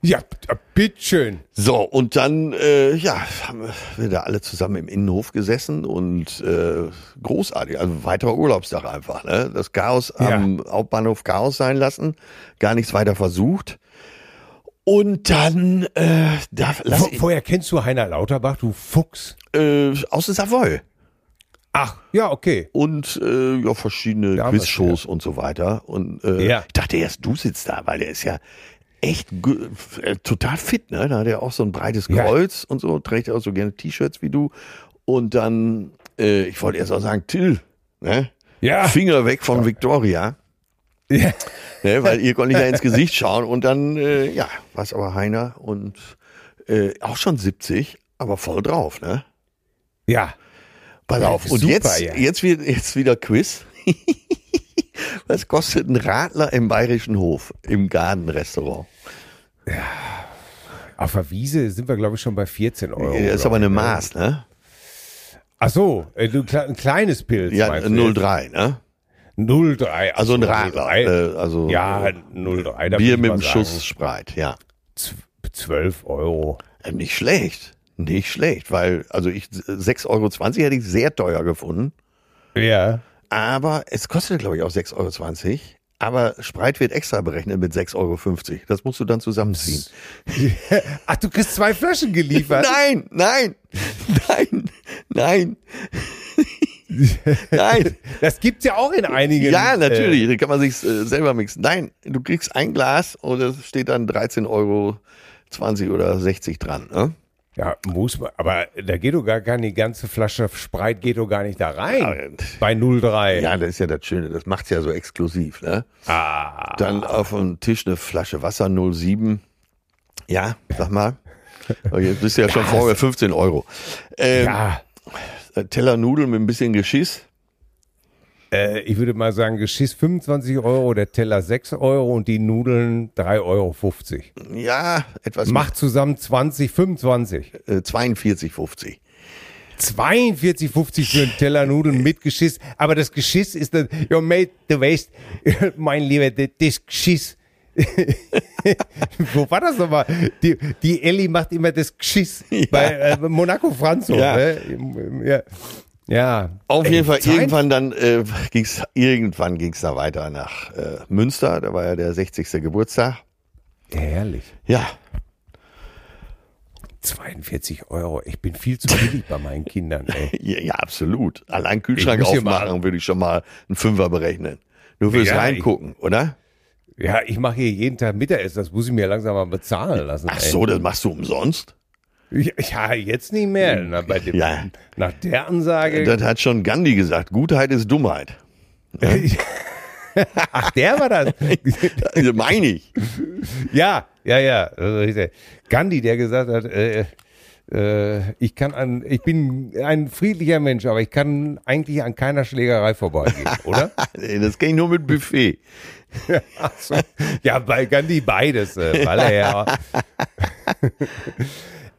Ja, bitteschön. So, und dann, äh, ja, haben wir da alle zusammen im Innenhof gesessen und äh, großartig, also weiterer Urlaubstag einfach, ne? Das Chaos am Hauptbahnhof Chaos sein lassen, gar nichts weiter versucht. Und dann, äh, da, lass Wo, woher kennst du Heiner Lauterbach, du Fuchs? äh, aus dem Savoy Ach, ja, okay. und äh, ja, verschiedene wir's Quizshows und so weiter. Und äh, Ja. ich dachte erst, du sitzt da, weil der ist ja echt äh, total fit, ne? Da hat er auch so ein breites Ja. Kreuz und so, trägt er auch so gerne T-Shirts wie du. Und dann, äh, ich wollte erst auch sagen, Till, ne? Ja. Finger weg von Victoria, Ja. ne? weil ihr konnte ich ja ins Gesicht schauen. Und dann, äh, ja, war es aber Heiner und äh, auch schon 70, aber voll drauf, ne? Ja. Pass Ja, auf. Und super, jetzt, ja. jetzt, wird, jetzt wieder Quiz. Was kostet ein Radler im Bayerischen Hof, im Gartenrestaurant? Auf der Wiese sind wir, glaube ich, schon bei 14 Euro. Das ist aber eine ne? Maß, ne? Ach so, äh, ein kleines Pilz. Ja, meinst du jetzt? 03, ne? 03. Also ein Radler. 03. Äh, also ja, äh, 03. da Bier mit mal einem sagen, Schuss Spreit, ja. zw- 12 Euro. Äh, Nicht schlecht. Nicht schlecht, weil, also ich, 6,20 Euro hätte ich sehr teuer gefunden. Ja. Aber es kostet, glaube ich, auch 6,20 Euro. Aber Spreit wird extra berechnet mit 6,50 Euro. Das musst du dann zusammenziehen. Ach, du kriegst zwei Flaschen geliefert? Nein, nein, nein, nein. nein. Das gibt's ja auch in einigen. Ja, natürlich. Äh, Da kann man sich äh, selber mixen. Nein, du kriegst ein Glas und es steht dann 13,20 Euro oder 60 dran. Ne? Ja, muss man. Aber da geht doch gar keine ganze Flasche Spreit geht doch gar nicht da rein. Ja, bei 03. Ja, das ist ja das Schöne. Das macht's ja so exklusiv. Ne? Ah. Dann auf dem Tisch eine Flasche Wasser 07. Ja, sag mal. Jetzt bist du ja schon vorher 15 Euro. Ähm, Ja. Teller Nudeln mit ein bisschen Geschiss. Äh, ich würde mal sagen, Geschiss 25 Euro, der Teller 6 Euro und die Nudeln 3,50 Euro. Ja, etwas Macht zusammen 20, 25. äh, 42,50. 42,50 für einen Teller Nudeln mit Geschiss. Aber das Geschiss ist dann, ja, mate, du weißt, mein Lieber, das, das Geschiss. Wo war das nochmal? Die, die Ellie macht immer das Geschiss bei äh, Monaco Franzo. Ja. Ne? Ja. Ja. Auf Ey, jeden Fall, Zeit- irgendwann dann äh, ging's, irgendwann ging's da weiter nach äh, Münster. Da war ja der 60. Geburtstag. Herrlich. Ja, 42 Euro. Ich bin viel zu billig bei meinen Kindern, ey. ja, ja absolut. Allein Kühlschrank Ich aufmachen würde ich schon mal einen Fünfer berechnen. Nur fürs Ja, ich- Reingucken, oder? Ja, ich mache hier jeden Tag Mittagessen. Das muss ich mir langsam mal bezahlen lassen. Ach ey. so, das machst du umsonst? Ja, ja, jetzt nicht mehr. Na, bei dem, Ja. Nach der Ansage. Das hat schon Gandhi gesagt. Gutheit ist Dummheit. Ach, der war das. Also meine ich. ja, ja, ja. Gandhi, der gesagt hat, äh, äh, ich kann an, ich bin ein friedlicher Mensch, aber ich kann eigentlich an keiner Schlägerei vorbeigehen, oder? Das kenne ich nur mit Buffet. So. Ja, bei Gandhi beides, äh, weil er ja.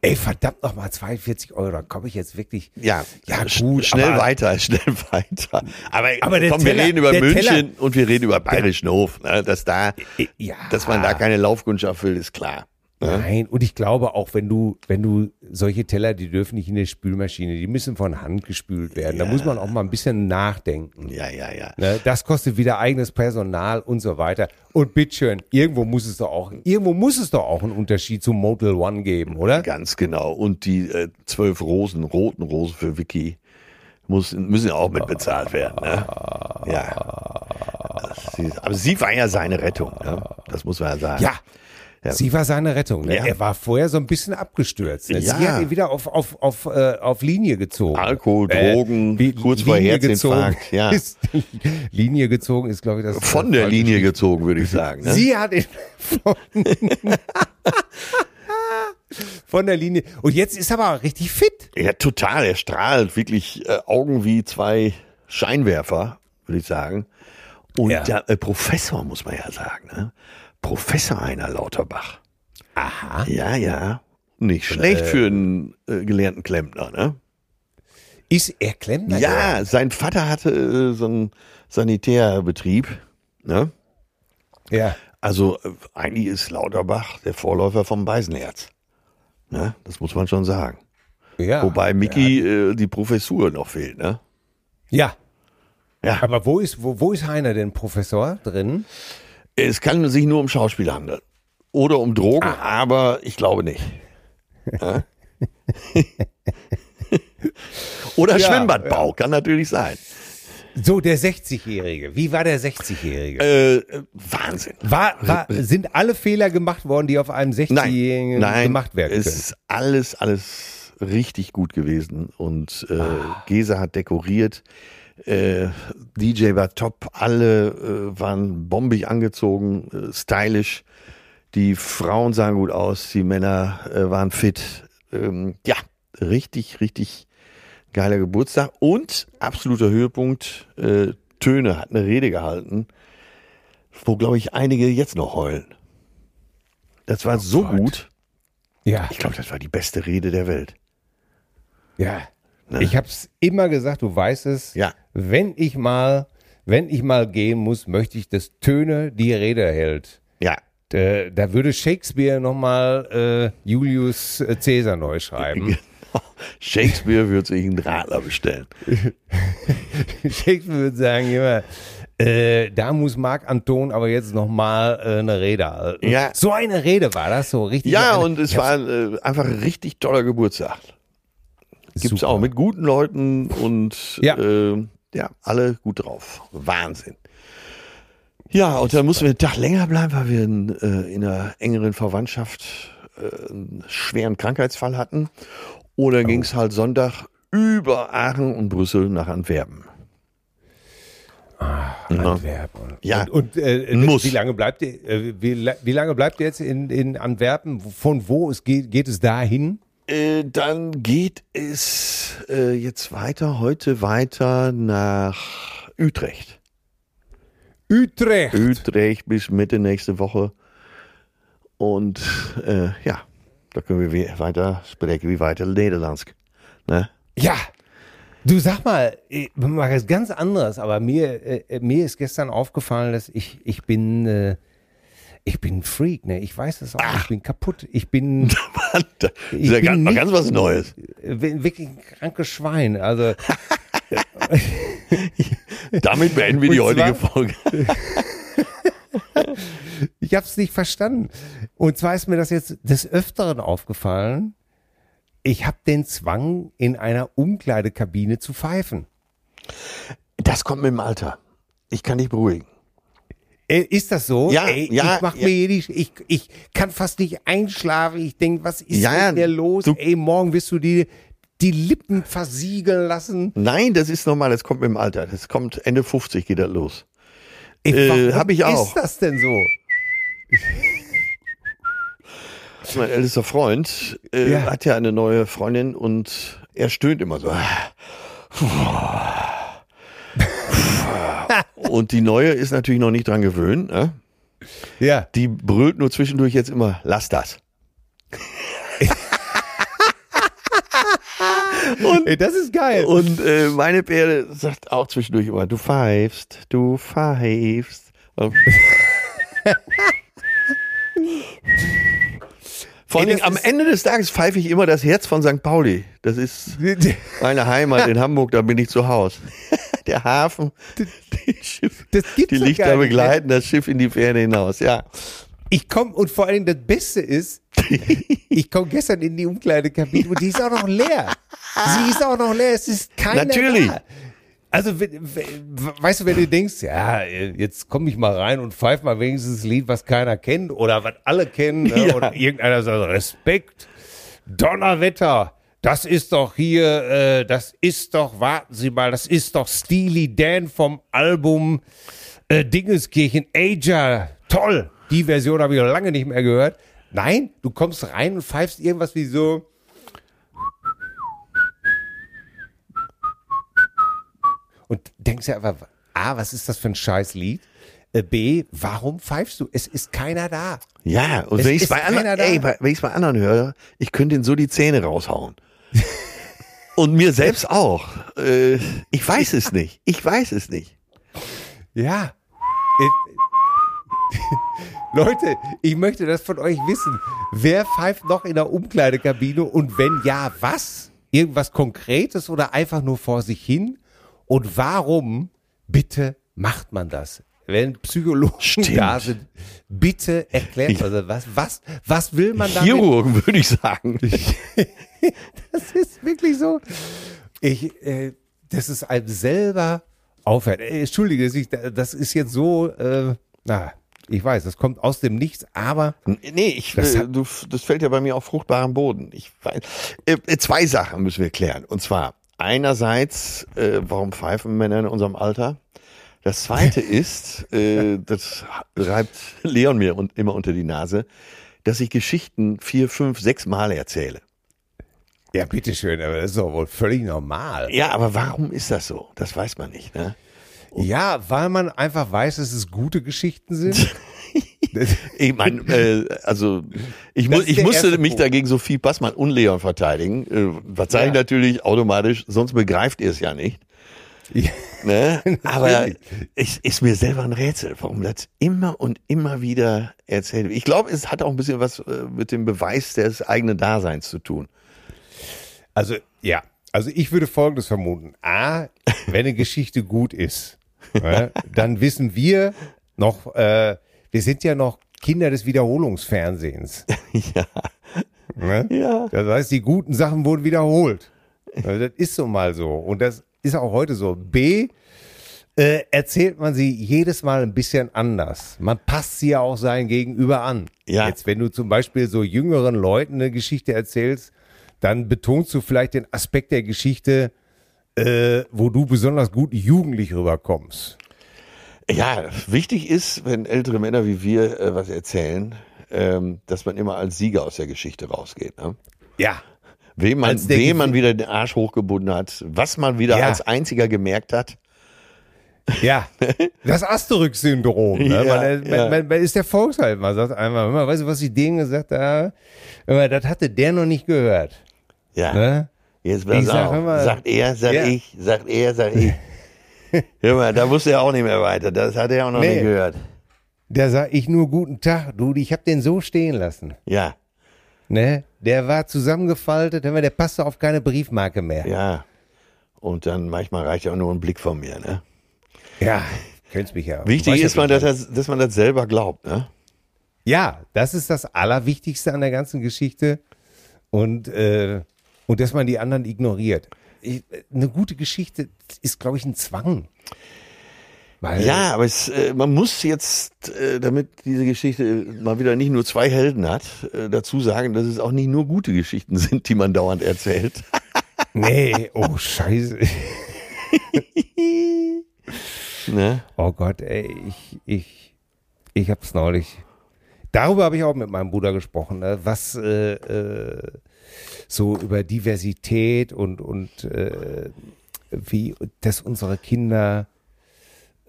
Ey, verdammt nochmal, 42 Euro, da komme ich jetzt wirklich. Ja, Ja, gut, Schnell aber- weiter, schnell weiter. Aber, Aber komm, Teller- wir reden über München Teller- und wir reden über Bayerischen Hof. Ne? Dass da, Ja. dass man da keine Laufkundschaft will, ist klar. Ne? Nein, und ich glaube auch, wenn du, wenn du solche Teller, die dürfen nicht in der Spülmaschine, die müssen von Hand gespült werden. Da muss man auch mal ein bisschen nachdenken. Ja, ja, ja. Ne? Das kostet wieder eigenes Personal und so weiter. Und bitteschön, irgendwo muss es doch auch, irgendwo muss es doch auch einen Unterschied zum Motel One geben, oder? Ganz genau. Und die äh, zwölf Rosen, roten Rosen für Vicky, muss, müssen ja auch mit bezahlt werden. Ne? Ja. Aber sie war ja seine Rettung. Ne? Das muss man ja sagen. Ja. Sie war seine Rettung. Ne? Ja. Er war vorher so ein bisschen abgestürzt. Ne? Sie Ja. hat ihn wieder auf, auf, auf, äh, auf Linie gezogen. Alkohol, Äh, Drogen, wie- kurz vor Herzinfarkt. gezogen Ja. Ist, Linie gezogen ist, glaube ich, das. Von der falsche Linie Stichwort. gezogen, würde ich sagen. Ne? Sie hat ihn von, von der Linie. Und jetzt ist er aber richtig fit. Ja, total. Er strahlt wirklich äh, Augen wie zwei Scheinwerfer, würde ich sagen. Und Ja. der äh, Professor, muss man ja sagen. Ne? Professor Heiner Lauterbach. Aha. Ja, ja. Nicht schlecht für einen äh, gelernten Klempner, ne? Ist er Klempner? Ja, sein Vater hatte äh, so einen Sanitärbetrieb, ne? Ja. Also äh, eigentlich ist Lauterbach der Vorläufer vom Beisenherz. Ne? Das muss man schon sagen. ja. Wobei Mickey äh, die Professur noch fehlt, ne? Ja. Ja. Aber wo ist, wo, wo ist Heiner denn Professor drin? Es kann sich nur um Schauspiel handeln. Oder um Drogen, aber ich glaube nicht. Ja? Oder Ja, Schwimmbadbau, kann natürlich sein. So, der 60-Jährige. Wie war der 60-Jährige? Äh, Wahnsinn. War, war, sind alle Fehler gemacht worden, die auf einem 60-Jährigen Nein, nein, gemacht werden es können? ist alles, alles richtig gut gewesen. Und äh, Ah. Gesa hat dekoriert. Äh, DJ war top, alle äh, waren bombig angezogen, äh, stylisch. Die Frauen sahen gut aus, die Männer äh, waren fit. Ähm, ja, richtig, richtig geiler Geburtstag. Und absoluter Höhepunkt, äh, Töne hat eine Rede gehalten, wo, glaube ich, einige jetzt noch heulen. Das war so Oh Gott. gut. Ja, Ich glaube, das war die beste Rede der Welt. ja. Ich hab's immer gesagt, du weißt es. Ja. Wenn ich mal, wenn ich mal gehen muss, möchte ich, dass Töne die Rede hält. Ja. Da, da würde Shakespeare nochmal äh, Julius Caesar neu schreiben. Shakespeare wird sich einen Radler bestellen. Shakespeare würde sagen, immer, äh, da muss Marc Anton aber jetzt nochmal äh, eine Rede halten. Ja. So eine Rede war das so richtig. Ja, eine, und es war äh, einfach ein richtig toller Geburtstag. Gibt's Super. auch mit guten Leuten und Ja. äh, ja, alle gut drauf. Wahnsinn. Ja, und dann mussten wir einen Tag länger bleiben, weil wir in, äh, in einer engeren Verwandtschaft äh, einen schweren Krankheitsfall hatten. Oder Oh. ging's halt Sonntag über Aachen und Brüssel nach Antwerpen. Ja. Antwerpen. Ja. Und, und äh, Muss. wie lange bleibt ihr, äh, wie, wie lange bleibt ihr jetzt in, in Antwerpen? Von wo es geht, geht es dahin? Äh, dann geht es äh, jetzt weiter, heute weiter nach Utrecht. Utrecht. Utrecht bis Mitte nächste Woche. Und äh, ja, da können wir weiter sprechen, wie weiter Nederlands. Ne? Ja. Du sag mal, ich mache es ganz anderes, aber mir, äh, mir ist gestern aufgefallen, dass ich, ich bin, äh, ich bin ein Freak, ne? Ich weiß es auch, ich bin kaputt. Ich bin, Mann, das Ich ist ja bin ganz, nicht- ganz was Neues. äh, wirklich ein krankes Schwein. Also, Damit beenden wir die heutige Folge. ich habe es nicht verstanden. Und zwar ist mir das jetzt des Öfteren aufgefallen. Ich habe den Zwang, in einer Umkleidekabine zu pfeifen. Das kommt mit dem Alter. Ich kann dich beruhigen. Äh, Ist das so? Ja, Ey, ja, Ich mach ja. mir die, ich, ich kann fast nicht einschlafen. Ich denk, was ist Ja, mit dir los? du- Ey, morgen wirst du die, die Lippen versiegeln lassen. Nein, das ist normal, das kommt mit dem Alter. Das kommt Ende 50 geht das los. Äh, hab ich auch. ist das denn so? Mein ältester Freund äh, Ja. hat ja eine neue Freundin und er stöhnt immer so. Und die neue ist natürlich noch nicht dran gewöhnt. Ne? Ja. Die brüllt nur zwischendurch jetzt immer, lass das. Ey, das ist geil. Und äh, meine Pferde sagt auch zwischendurch immer, du pfeifst, du pfeifst. Vor das am Ende des Tages pfeife ich immer das Herz von St. Pauli. Das ist meine Heimat in Hamburg, da bin ich zu Hause. Der Hafen, die, Schiff, Das die Lichter nicht, ne? begleiten das Schiff in die Ferne hinaus. Ja, Ich komme und vor allem das Beste ist, ich komme gestern in die Umkleidekabine und die ist auch noch leer. Sie ist auch noch leer. Es ist keiner Natürlich. Da. Also, we- we- weißt du, wenn du denkst, ja, jetzt komme ich mal rein und pfeif mal wenigstens ein Lied, was keiner kennt oder was alle kennen. Ne? Ja. Und irgendeiner sagt, Respekt, Donnerwetter, das ist doch hier, äh, das ist doch, warten Sie mal, das ist doch Steely Dan vom Album äh, Dingeskirchen Aja. Toll, die Version habe ich noch lange nicht mehr gehört. Nein, du kommst rein und pfeifst irgendwas wie so. Und denkst ja aber, A, was ist das für ein scheiß Lied? Äh, B, warum pfeifst du? Es ist keiner da. ja. Und Es wenn ich es bei anderen, da. ey, bei, wenn ich bei anderen höre, ich könnte ihnen so die Zähne raushauen. Und mir selbst auch. Äh, ich weiß es nicht. Ich weiß es nicht. Ja. Äh, Leute, ich möchte das von euch wissen. Wer pfeift noch in der Umkleidekabine und wenn ja, was? Irgendwas Konkretes oder einfach nur vor sich hin? Und warum, bitte, macht man das? Wenn Psychologen Stimmt. da sind, bitte erklärt also was, was, was will man damit? Chirurgen würde ich sagen. Das ist wirklich so. Ich, äh, das ist einem selber aufhört. Äh, Entschuldige, das ist jetzt so, äh, na, ich weiß, das kommt aus dem Nichts, aber Nee, ich, Das äh, du, das fällt ja bei mir auf fruchtbarem Boden. Ich weiß, äh, äh, zwei Sachen müssen wir klären. Und zwar einerseits, äh, warum pfeifen Männer in unserem Alter? Das zweite ist, äh, das reibt Leon mir und immer unter die Nase, dass ich Geschichten vier, fünf, sechs Mal erzähle. ja, bitteschön, aber das ist doch wohl völlig normal. Ja, aber warum ist das so? Das weiß man nicht. Ne? Ja, weil man einfach weiß, dass es gute Geschichten sind. Ich meine, äh, also ich, mu ich musste mich Punkt. dagegen Sophie Passmann und Leon verteidigen. Äh, ich Ja. natürlich automatisch, sonst begreift ihr es ja nicht. Ne? Aber es ist mir selber ein Rätsel, warum das immer und immer wieder erzählt wird. Ich glaube, es hat auch ein bisschen was äh, mit dem Beweis des eigenen Daseins zu tun. Also, ja. Also ich würde Folgendes vermuten. A, wenn eine Geschichte gut ist, ne, dann wissen wir noch, äh, wir sind ja noch Kinder des Wiederholungsfernsehens. Ja. Ne? Ja. Das heißt, die guten Sachen wurden wiederholt. Also das ist so mal so. Und das ist auch heute so. B, äh, erzählt man sie jedes Mal ein bisschen anders. Man passt sie ja auch sein Gegenüber an. Ja. Jetzt, wenn du zum Beispiel so jüngeren Leuten eine Geschichte erzählst, dann betonst du vielleicht den Aspekt der Geschichte, äh, wo du besonders gut jugendlich rüberkommst. Ja, wichtig ist, wenn ältere Männer wie wir äh, was erzählen, ähm, dass man immer als Sieger aus der Geschichte rausgeht. Ne? Ja. Wem man, wem man wieder den Arsch hochgebunden hat, was man wieder Ja. als einziger gemerkt hat. Ja, das Asterix-Syndrom. Ne? Ja, man, ja. man, man ist der Volkshalt. Man sagt einmal, mal, weißt du, was ich denen gesagt habe? Hör mal, Das hatte der noch nicht gehört. Ja. Ne? Jetzt pass Ich sag auf. immer- sagt er, sag Ja. ich, sagt er, sag ich. Hör mal, da wusste er auch nicht mehr weiter. Das hat er auch noch Nee. nicht gehört. Da sag ich nur guten Tag, du, ich hab den so stehen lassen. Ja, Ne? Der war zusammengefaltet, der passte auf keine Briefmarke mehr. ja. Und dann manchmal reicht ja auch nur ein Blick von mir, ne? Ja, könnt's mich ja. Wichtig ist, man, dass, das- dass man das selber glaubt, ne? Ja, das ist das Allerwichtigste an der ganzen Geschichte. Und, äh, und dass man die anderen ignoriert. Ich, eine gute Geschichte ist, glaube ich, ein Zwang. Weil, Ja, aber es, äh, man muss jetzt, äh, damit diese Geschichte mal wieder nicht nur zwei Helden hat, äh, dazu sagen, dass es auch nicht nur gute Geschichten sind, die man dauernd erzählt. Nee, oh Scheiße. Ne? Oh Gott, ey, ich, ich, ich hab's neulich. Darüber habe ich auch mit meinem Bruder gesprochen, ne? was äh, äh, so über Diversität und, und äh, wie, dass unsere Kinder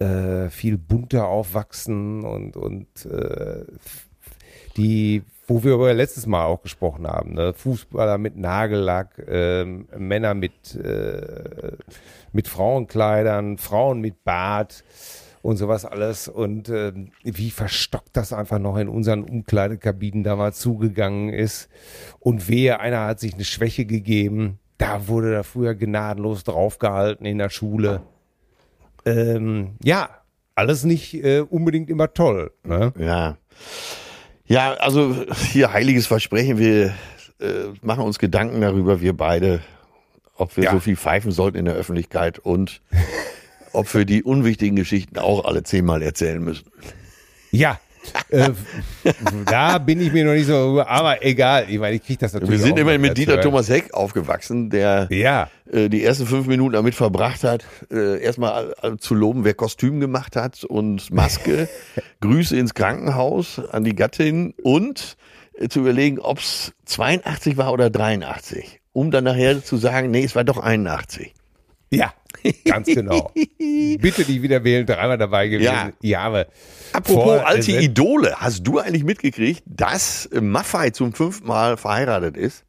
äh, viel bunter aufwachsen und, und äh, die, wo wir über letztes Mal auch gesprochen haben, ne? Fußballer mit Nagellack, ähm, Männer mit, äh, mit Frauenkleidern, Frauen mit Bart und sowas alles und ähm, wie verstockt das einfach noch in unseren Umkleidekabinen damals zugegangen ist und wehe, einer hat sich eine Schwäche gegeben, da wurde da früher gnadenlos draufgehalten in der Schule. Ähm, ja, alles nicht äh, unbedingt immer toll. Ne? Ja. Ja, also hier heiliges Versprechen, wir äh, machen uns Gedanken darüber, wir beide, ob wir Ja. so viel pfeifen sollten in der Öffentlichkeit und ob wir die unwichtigen Geschichten auch alle zehnmal erzählen müssen. Ja, äh, da bin ich mir noch nicht so, aber egal, ich meine, ich kriege das natürlich Wir sind immerhin mit Dieter. Thomas Heck aufgewachsen, der Ja, äh, die ersten fünf Minuten damit verbracht hat, äh, erstmal äh, zu loben, wer Kostüm gemacht hat und Maske, Grüße ins Krankenhaus an die Gattin und äh, zu überlegen, ob es 82 war oder 83, um dann nachher zu sagen, nee, es war doch 81. ja, ganz genau. Bitte nicht wieder wählen, dreimal dabei gewesen. Ja. ja aber Apropos vor- alte äh, Idole, hast du eigentlich mitgekriegt, dass Maffei zum fünften Mal verheiratet ist?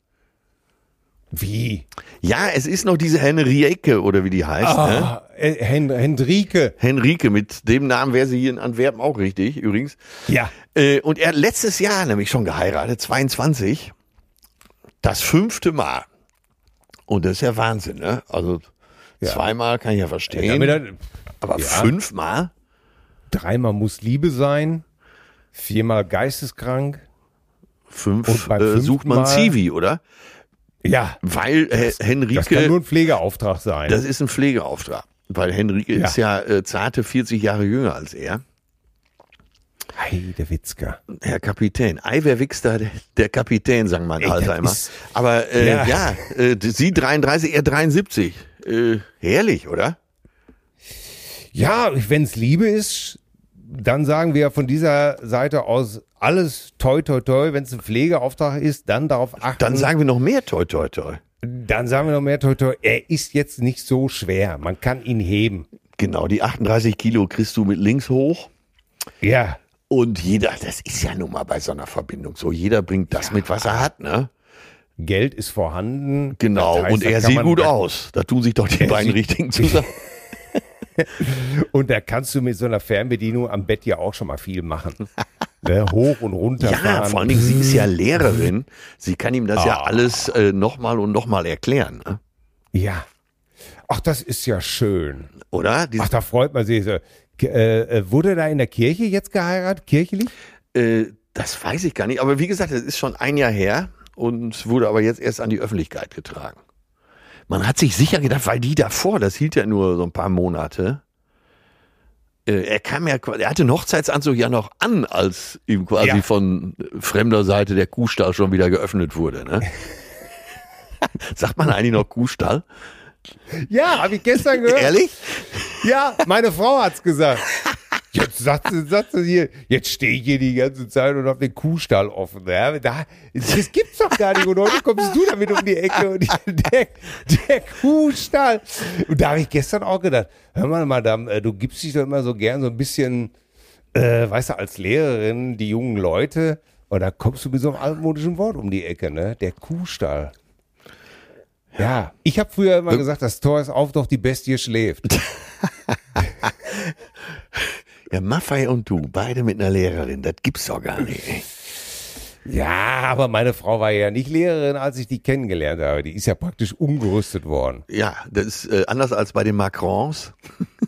Wie? Ja, es ist noch diese Henrieke oder wie die heißt. Ne? Ah, äh, Hen Hendrike. Henrike, mit dem Namen wäre sie hier in Antwerpen auch richtig, übrigens. Ja. Äh, und er hat letztes Jahr nämlich schon geheiratet, 22. Das fünfte Mal. Und das ist ja Wahnsinn, ne? Also zweimal kann ich ja verstehen. Damit er- aber ja. fünfmal? Dreimal muss Liebe sein, viermal geisteskrank. Fünf äh, sucht man Zivi, oder? Ja, Weil äh, das kann Henrike, nur ein Pflegeauftrag sein. das ist ein Pflegeauftrag. Weil Henrike Ja. ist ja äh, zarte 40 Jahre jünger als er. Heide Witzka. Herr Kapitän. Ei, wer wichst da? Der- Der Kapitän, sagen mein das immer. Aber äh, ja, Ja. äh, sie 33, er 73. Äh, herrlich, oder? Ja, wenn es Liebe ist, dann sagen wir von dieser Seite aus alles toi toi toi. Wenn es ein Pflegeauftrag ist, dann darauf achten. Dann sagen wir noch mehr toi toi toi. dann sagen wir noch mehr toi toi. Er ist jetzt nicht so schwer. Man kann ihn heben. Genau, die 38 Kilo kriegst du mit links hoch. Ja, Und jeder, das ist ja nun mal bei so einer Verbindung so, jeder bringt das mit, was er hat, ne? Geld ist vorhanden. Genau, Das heißt, und er sieht gut aus. Da tun sich doch die beiden richtigen zusammen. Und da kannst du mit so einer Fernbedienung am Bett ja auch schon mal viel machen. ne? Hoch und runter Ja, fahren. vor allen Dingen, sie ist ja Lehrerin. Sie kann ihm das ja Ah. alles äh, nochmal und nochmal erklären, ne? Ja. Ach, das ist ja schön. oder? Ach, da freut man sich. so. Äh, äh, wurde da in der Kirche jetzt geheiratet? Kirchlich? Äh, das weiß ich gar nicht. Aber wie gesagt, das ist schon ein Jahr her und wurde aber jetzt erst an die Öffentlichkeit getragen. Man hat sich sicher gedacht, weil die davor, das hielt ja nur so ein paar Monate. Äh, er kam ja, er hatte einen Hochzeitsanzug ja noch an, als ihm quasi Ja. von fremder Seite der Kuhstall schon wieder geöffnet wurde. Ne? Sagt man eigentlich noch Kuhstall? Ja, habe ich gestern gehört. Ehrlich? Ja, meine Frau hat's gesagt. Jetzt sagst du, sagst du hier, jetzt stehe ich hier die ganze Zeit und habe den Kuhstall offen. Ja, da, das gibt's doch gar nicht. Und heute kommst du damit um die Ecke und der, der Kuhstall. Und da habe ich gestern auch gedacht, hör mal, Madame, äh, du gibst dich doch immer so gern so ein bisschen, äh, weißt du, als Lehrerin, die jungen Leute, und da kommst du mit so einem altmodischen Wort um die Ecke, ne? Der Kuhstall. Ja, ich habe früher immer gesagt, das Tor ist auf, doch die Bestie schläft. Ja, Maffei und du, beide mit einer Lehrerin, das gibt's doch gar nicht. ey. Ja, aber meine Frau war ja nicht Lehrerin, als ich die kennengelernt habe. Die ist ja praktisch umgerüstet worden. Ja, das ist äh, anders als bei den Macrons.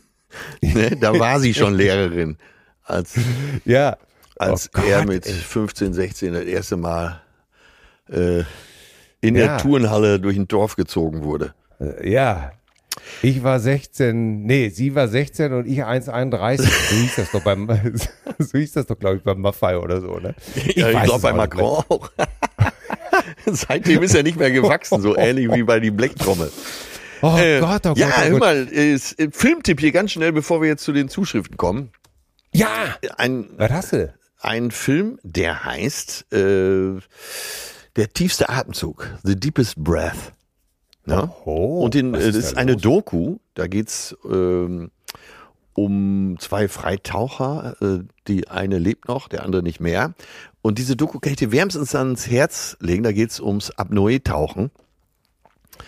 ne, da war sie schon Lehrerin, als, Ja. als Oh er mit ey. 15, 16 das erste Mal äh, in Ja. der Turnhalle durch ein Dorf gezogen wurde. Ja. Ich war 16, nee, sie war 16 und ich 1,31. So hieß das doch beim, so hieß das doch, glaube ich, beim Maffei oder so, ne? Ja, ich glaube bei Macron auch. Seitdem ist er nicht mehr gewachsen, so ähnlich wie bei die Blechtrommel. Oh Äh, Gott, oh Gott, ja, oh hör Gott. mal, äh, Filmtipp hier ganz schnell, bevor wir jetzt zu den Zuschriften kommen. Ja! Ein, Was hast du? ein Film, der heißt äh, Der tiefste Atemzug, The Deepest Breath. Ne? Oh, Und in, äh, ist das da ist eine los? Doku, da geht's ähm, um zwei Freitaucher, äh, die eine lebt noch, der andere nicht mehr. Und diese Doku kann ich dir wärmstens ans Herz legen, da geht's ums Apnoe-Tauchen.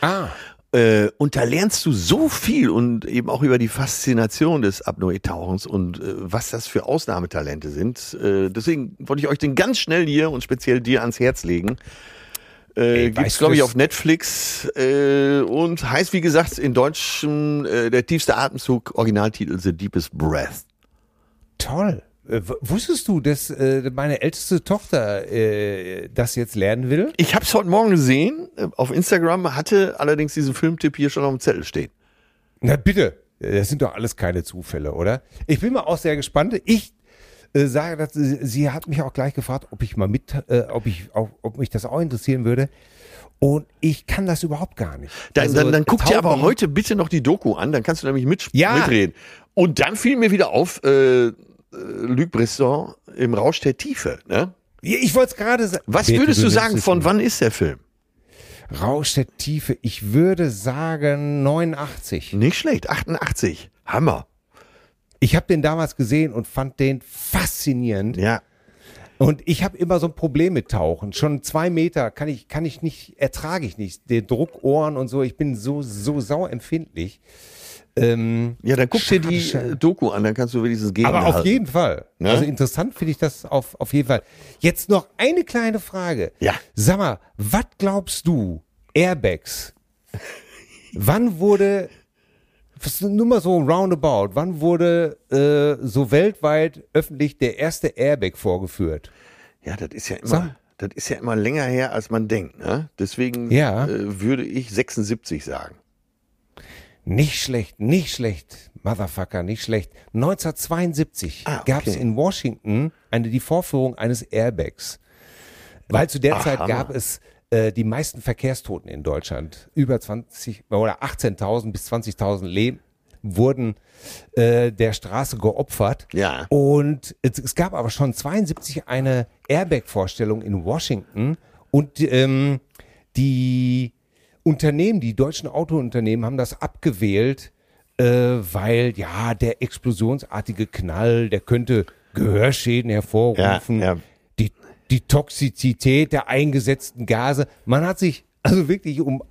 Ah, Äh, und da lernst du so viel und eben auch über die Faszination des Apnoe-Tauchens und äh, was das für Ausnahmetalente sind. Äh, deswegen wollte ich euch den ganz schnell hier und speziell dir ans Herz legen. Äh, Ey, gibt's, glaube ich, auf Netflix äh, und heißt, wie gesagt, in Deutschem äh, der tiefste Atemzug, Originaltitel The Deepest Breath. toll. Äh, wusstest du, dass äh, meine älteste Tochter äh, das jetzt lernen will? Ich habe es heute Morgen gesehen äh, auf Instagram, hatte allerdings diesen Filmtipp hier schon auf dem Zettel stehen. Na bitte, das sind doch alles keine Zufälle, oder? Ich bin mal auch sehr gespannt. Ich äh, sage, dass sie, sie hat mich auch gleich gefragt, ob ich mal mit, äh, ob ich, auch, ob mich das auch interessieren würde. Und ich kann das überhaupt gar nicht. Dann, Also, dann, dann guck dir aber heute bitte noch die Doku an, dann kannst du nämlich mit, Ja. mitreden. Und dann fiel mir wieder auf, äh, äh, Luc Bresson im Rausch der Tiefe. Ne? Ich wollte es gerade sagen. Was Bitte, würdest du sagen, von wann ist der Film? Rausch der Tiefe. Ich würde sagen 89. Nicht schlecht, 88. Hammer. Ich habe den damals gesehen und fand den faszinierend. Ja. Und ich habe immer so ein Problem mit Tauchen. Schon zwei Meter kann ich, kann ich nicht, ertrage ich nicht. Den Druck, Ohren und so. Ich bin so, so sauempfindlich. Ähm, Ja, dann guck dir die Doku an, dann kannst du wenigstens gehen. aber auf jeden Fall. Ne? Also interessant finde ich das auf, auf jeden Fall. Jetzt noch eine kleine Frage. Ja. Sag mal, was glaubst du, Airbags? wann wurde, nur mal so roundabout, wann wurde äh, so weltweit öffentlich der erste Airbag vorgeführt? Ja, das ist ja Sag. immer, das ist ja immer länger her, als man denkt. Ne? Deswegen Ja. äh, würde ich 76 sagen. Nicht schlecht, nicht schlecht, Motherfucker, nicht schlecht. 1972 Ah, okay. gab es in Washington eine, die Vorführung eines Airbags. Weil zu der Ach, Zeit Hammer. gab es äh, die meisten Verkehrstoten in Deutschland. Über 20 oder 18.000 bis 20.000 Leben wurden äh, der Straße geopfert. Ja. Und es, es gab aber schon 72 eine Airbag-Vorstellung in Washington und ähm, die Unternehmen, die deutschen Autounternehmen haben das abgewählt, äh, weil ja der explosionsartige Knall, der könnte Gehörschäden hervorrufen. Ja, ja. Die, Toxizität der eingesetzten Gase. Man hat sich also wirklich um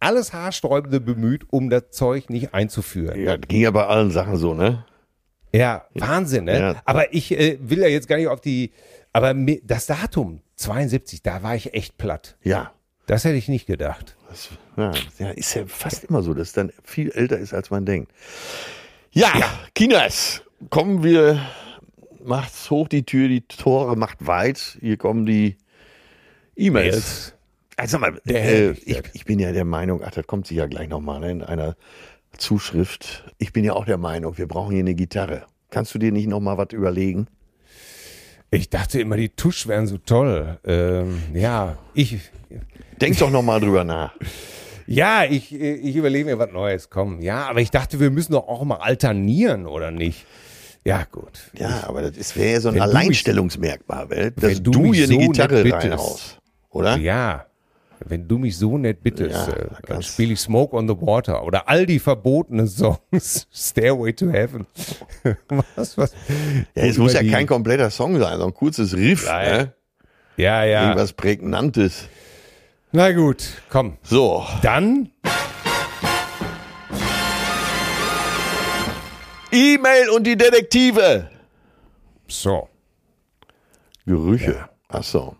alles Haarsträubende bemüht, um das Zeug nicht einzuführen. Ja, das ging ja bei allen Sachen so, ne? Ja, Wahnsinn, ne? Ja. Aber ich äh, will ja jetzt gar nicht auf die, aber das Datum 72, da war ich echt platt. Ja. Das hätte ich nicht gedacht. Das, ja, ja, ist ja fast immer so, dass es dann viel älter ist, als man denkt. Ja, Kinas, kommen wir, macht's hoch die Tür, die Tore macht weit. Hier kommen die E-Mails. Also mal, äh, ich, ich bin ja der Meinung, ach, das kommt sicher gleich nochmal ne, in einer Zuschrift. Ich bin ja auch der Meinung, wir brauchen hier eine Gitarre. Kannst du dir nicht nochmal was überlegen? Ich dachte immer, die Tusch wären so toll. Ähm, ja, ich, Denk doch nochmal drüber nach. ja, ich, ich überlege mir was Neues. Komm, ja, aber ich dachte, wir müssen doch auch mal alternieren, oder nicht? Ja, gut. Ja, aber das wäre ja so ein mich- Alleinstellungsmerkmal, weil, dass wenn du du, mich hier eine so Gitarre nett bittest. reinhaust. Oder? Ja. Wenn du mich so nett bittest, Ja, äh, dann spiele ich Smoke on the Water oder all die verbotenen Songs, Stairway to Heaven. was, was? Ja, es muss ja die- kein kompletter Song sein, so ein kurzes Riff. Ne? Ja, ja. Irgendwas Prägnantes. Na gut, komm. So, Dann E-Mail und die Detektive. so. Gerüche. Ach so.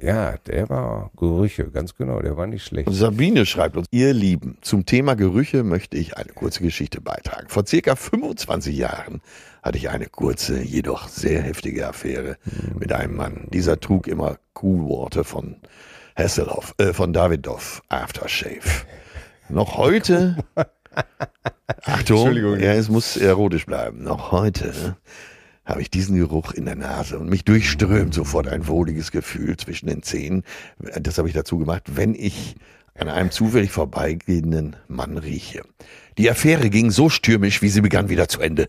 Ja, der war Gerüche, ganz genau, der war nicht schlecht. Sabine schreibt uns, ihr Lieben, zum Thema Gerüche möchte ich eine kurze Geschichte beitragen. Vor circa 25 Jahren hatte ich eine kurze, jedoch sehr heftige Affäre mit einem Mann. Dieser trug immer Cool Water von Hasselhoff, äh, von Davidoff Aftershave. Noch heute, Achtung, Entschuldigung. ja, es muss erotisch bleiben. Noch heute habe ich diesen Geruch in der Nase und mich durchströmt sofort ein wohliges Gefühl zwischen den Zähnen. Das habe ich dazu gemacht, wenn ich an einem zufällig vorbeigehenden Mann rieche. Die Affäre ging so stürmisch, wie sie begann, wieder zu Ende.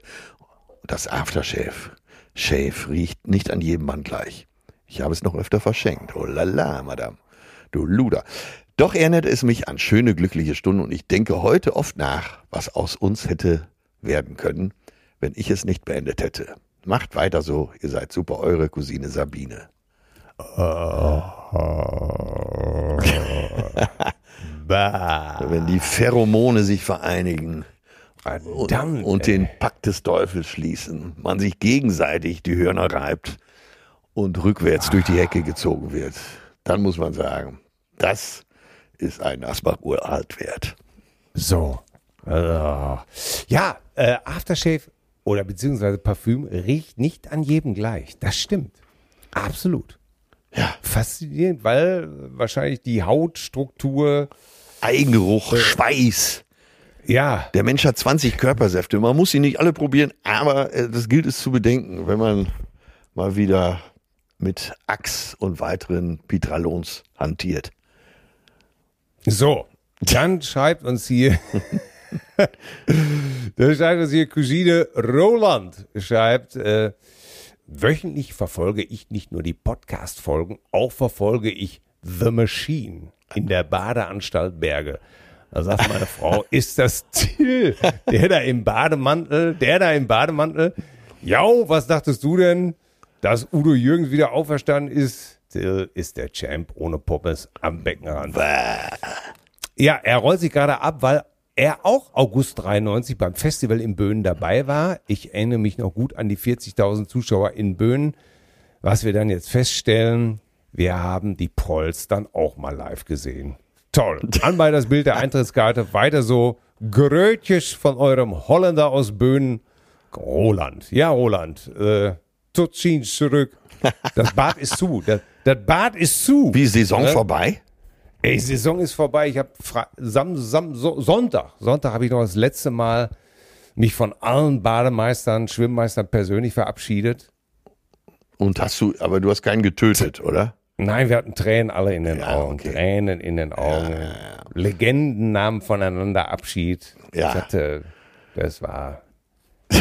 Das Aftershave, Shave riecht nicht an jedem Mann gleich. Ich habe es noch öfter verschenkt. Oh la la, Madame. Du Luder. Doch erinnert es mich an schöne, glückliche Stunden und ich denke heute oft nach, was aus uns hätte werden können, wenn ich es nicht beendet hätte. Macht weiter so, ihr seid super, eure Cousine Sabine. Wenn die Pheromone sich vereinigen und, und den Pakt des Teufels schließen, man sich gegenseitig die Hörner reibt und rückwärts durch die Hecke gezogen wird, dann muss man sagen, das ist ein Asbach uralt wert. So. Also. Ja, äh, Aftershave oder beziehungsweise Parfüm riecht nicht an jedem gleich. Das stimmt. Absolut. Ja, Faszinierend, weil wahrscheinlich die Hautstruktur, Eigengeruch, Schweiß. ja, Der Mensch hat 20 Körpersäfte. Man muss sie nicht alle probieren, aber äh, das gilt es zu bedenken, wenn man mal wieder mit Axt und weiteren Pitralons hantiert. So, dann schreibt uns hier, dann schreibt uns hier Cousine Roland, schreibt, äh, wöchentlich verfolge ich nicht nur die Podcast-Folgen, auch verfolge ich The Machine in der Badeanstalt Berge. Da sagt meine Frau, ist das Till, der da im Bademantel, der da im Bademantel, ja, was dachtest du denn, dass Udo Jürgens wieder auferstanden ist? Till ist der Champ ohne Pommes am Beckenrand. Ja, er rollt sich gerade ab, weil er auch August 93 beim Festival in Böhnen dabei war. Ich erinnere mich noch gut an die 40.000 Zuschauer in Böhnen. Was wir dann jetzt feststellen, wir haben die Prolls dann auch mal live gesehen. Toll. Anbei das Bild der Eintrittskarte. Weiter so. Grötjes von eurem Holländer aus Böhnen. Roland. Ja, Roland. Äh, tot ziens zurück. Das Bad ist zu. Das, das Bad ist zu. Wie Saison Äh? vorbei? Ey, Saison ist vorbei. Ich habe Sam, Sam, so Sonntag, Sonntag habe ich noch das letzte Mal mich von allen Bademeistern, Schwimmmeistern persönlich verabschiedet. Und hast du, aber du hast keinen getötet, oder? Nein, wir hatten Tränen alle in den Ja, Augen, okay. Tränen in den Augen. Legenden nahmen voneinander Abschied. Ja. Ich hatte, das war.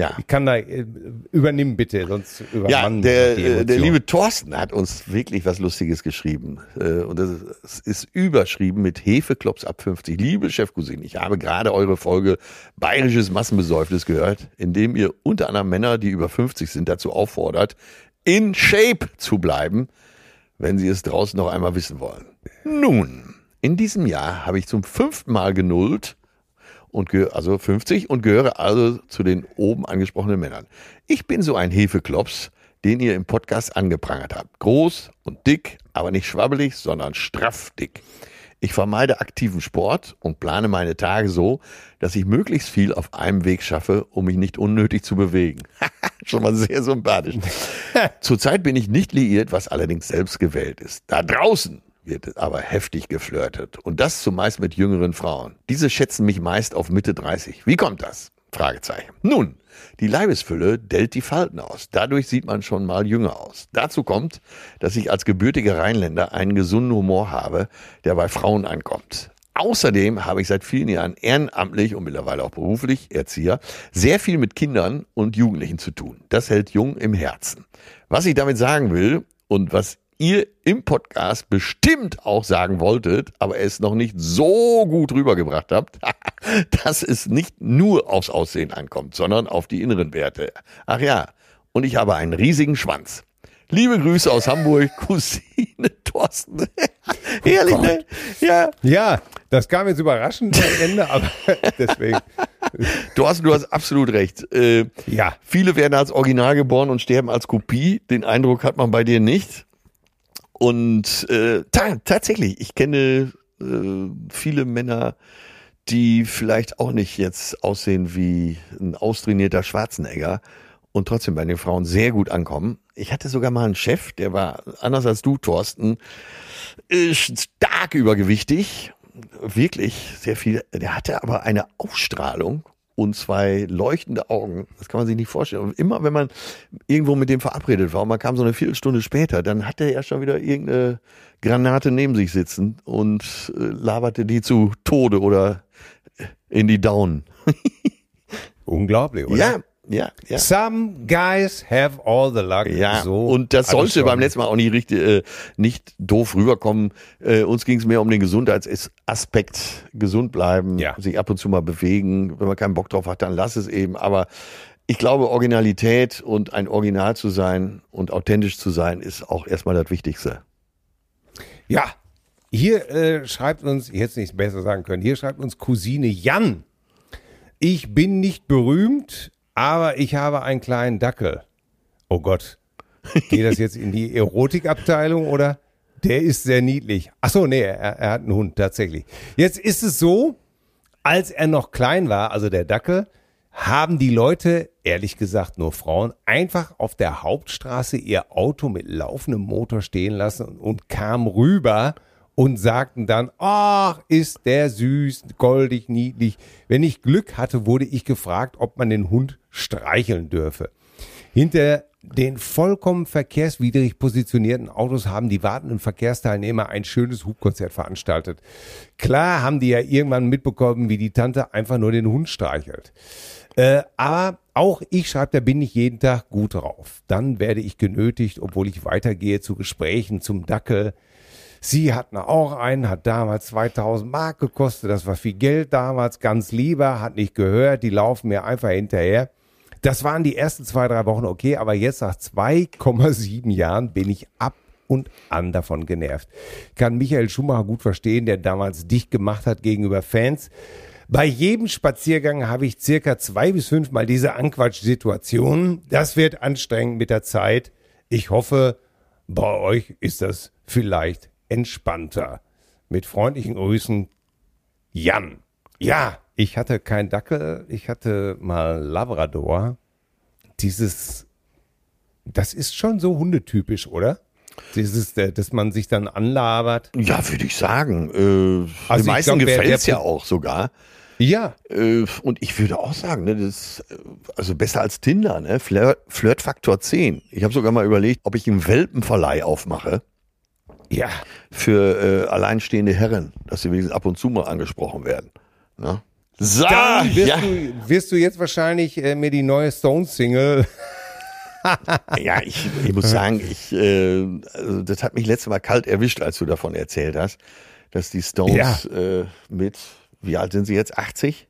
Ja. Ich kann da äh, übernimm bitte, sonst Ja, übermannen der, äh, der liebe Thorsten hat uns wirklich was Lustiges geschrieben. Äh, Und das ist- ist überschrieben mit Hefeklops ab 50. Liebe Chefcousine, ich habe gerade eure Folge Bayerisches Massenbesäufnis gehört, in dem ihr unter anderem Männer, die über 50 sind, dazu auffordert, in Shape zu bleiben, wenn sie es draußen noch einmal wissen wollen. Nun, in diesem Jahr habe ich zum fünften Mal genullt und also 50 und gehöre also zu den oben angesprochenen Männern. Ich bin so ein Hefeklops, den ihr im Podcast angeprangert habt. Groß und dick, aber nicht schwabbelig, sondern straff dick. Ich vermeide aktiven Sport und plane meine Tage so, dass ich möglichst viel auf einem Weg schaffe, um mich nicht unnötig zu bewegen. Schon mal sehr sympathisch. Zurzeit bin ich nicht liiert, was allerdings selbst gewählt ist. Da draußen wird aber heftig geflirtet. Und das zumeist mit jüngeren Frauen. Diese schätzen mich meist auf Mitte 30. Wie kommt das? Fragezeichen. Nun, die Leibesfülle dellt die Falten aus. Dadurch sieht man schon mal jünger aus. Dazu kommt, dass ich als gebürtiger Rheinländer einen gesunden Humor habe, der bei Frauen ankommt. außerdem habe ich seit vielen Jahren ehrenamtlich und mittlerweile auch beruflich Erzieher sehr viel mit Kindern und Jugendlichen zu tun. Das hält jung im Herzen. Was ich damit sagen will und was ihr im Podcast bestimmt auch sagen wolltet, aber es noch nicht so gut rübergebracht habt, dass es nicht nur aufs Aussehen ankommt, sondern auf die inneren Werte. Ach ja, und ich habe einen riesigen Schwanz. Liebe Grüße aus Hamburg, Cousine Thorsten. Herrlich, Oh ne? Ja. Ja, das kam jetzt überraschend am Ende, aber deswegen. Thorsten, du hast absolut recht. Äh, Ja. Viele werden als Original geboren und sterben als Kopie. Den Eindruck hat man bei dir nicht. Und äh, ta tatsächlich, ich kenne äh, viele Männer, die vielleicht auch nicht jetzt aussehen wie ein austrainierter Schwarzenegger und trotzdem bei den Frauen sehr gut ankommen. Ich hatte sogar mal einen Chef, der war anders als du, Thorsten, stark übergewichtig, wirklich sehr viel. Der hatte aber eine Ausstrahlung und zwei leuchtende Augen. Das kann man sich nicht vorstellen. Und immer wenn man irgendwo mit dem verabredet war und man kam so eine Viertelstunde später, dann hatte er schon wieder irgendeine Granate neben sich sitzen und äh, laberte die zu Tode oder in die Down. Unglaublich, oder? Ja, ja, ja. Some guys have all the luck. Ja, so und das sollte beim letzten Mal auch nicht richtig, äh, nicht doof rüberkommen. Äh, uns ging es mehr um den Gesundheitsaspekt. Gesund bleiben, Ja. sich ab und zu mal bewegen. Wenn man keinen Bock drauf hat, dann lass es eben. Aber ich glaube, Originalität und ein Original zu sein und authentisch zu sein, ist auch erstmal das Wichtigste. Ja, hier äh, schreibt uns, ich hätte es nicht besser sagen können, hier schreibt uns Cousine Jan. Ich bin nicht berühmt, aber ich habe einen kleinen Dackel. Oh Gott, geht das jetzt in die Erotikabteilung oder? Der ist sehr niedlich. Ach so, nee, er, er hat einen Hund, tatsächlich. Jetzt ist es so, als er noch klein war, also der Dackel, haben die Leute, ehrlich gesagt nur Frauen, einfach auf der Hauptstraße ihr Auto mit laufendem Motor stehen lassen und, und kamen rüber und sagten dann, ach, ist der süß, goldig, niedlich. Wenn ich Glück hatte, wurde ich gefragt, ob man den Hund streicheln dürfe. Hinter den vollkommen verkehrswidrig positionierten Autos haben die wartenden Verkehrsteilnehmer ein schönes Hubkonzert veranstaltet. Klar haben die ja irgendwann mitbekommen, wie die Tante einfach nur den Hund streichelt. Äh, aber auch ich, schreibt er, bin nicht jeden Tag gut drauf. Dann werde ich genötigt, obwohl ich weitergehe zu Gesprächen zum Dackel. Sie hatten auch einen, hat damals 2000 Mark gekostet, das war viel Geld damals, ganz lieber, hat nicht gehört, die laufen mir einfach hinterher. Das waren die ersten zwei, drei Wochen okay, aber jetzt nach 2,7 Jahren bin ich ab und an davon genervt. Kann Michael Schumacher gut verstehen, der damals dicht gemacht hat gegenüber Fans. Bei jedem Spaziergang habe ich circa zwei bis fünfmal diese Anquatsch-Situation. Das wird anstrengend mit der Zeit. Ich hoffe, bei euch ist das vielleicht entspannter. Mit freundlichen Grüßen, Jan. Ja, ich hatte kein Dackel, ich hatte mal Labrador. Dieses, das ist schon so hundetypisch, oder? Dieses, äh, dass man sich dann anlabert. Ja, würde ich sagen. Äh, Also den meisten gefällt es ja auch sogar. Ja, Äh, und ich würde auch sagen, ne, das ist also besser als Tinder, ne? Flirt, Flirtfaktor 10. Ich habe sogar mal überlegt, ob ich einen Welpenverleih aufmache ja. für äh, alleinstehende Herren, dass sie wenigstens ab und zu mal angesprochen werden. Ne? So, Dann wirst, ja, du, wirst du jetzt wahrscheinlich äh, mir die neue Stones-Single. ja, ich, ich muss sagen, ich, äh, also das hat mich letztes Mal kalt erwischt, als du davon erzählt hast, dass die Stones äh, mit, wie alt sind sie jetzt, 80?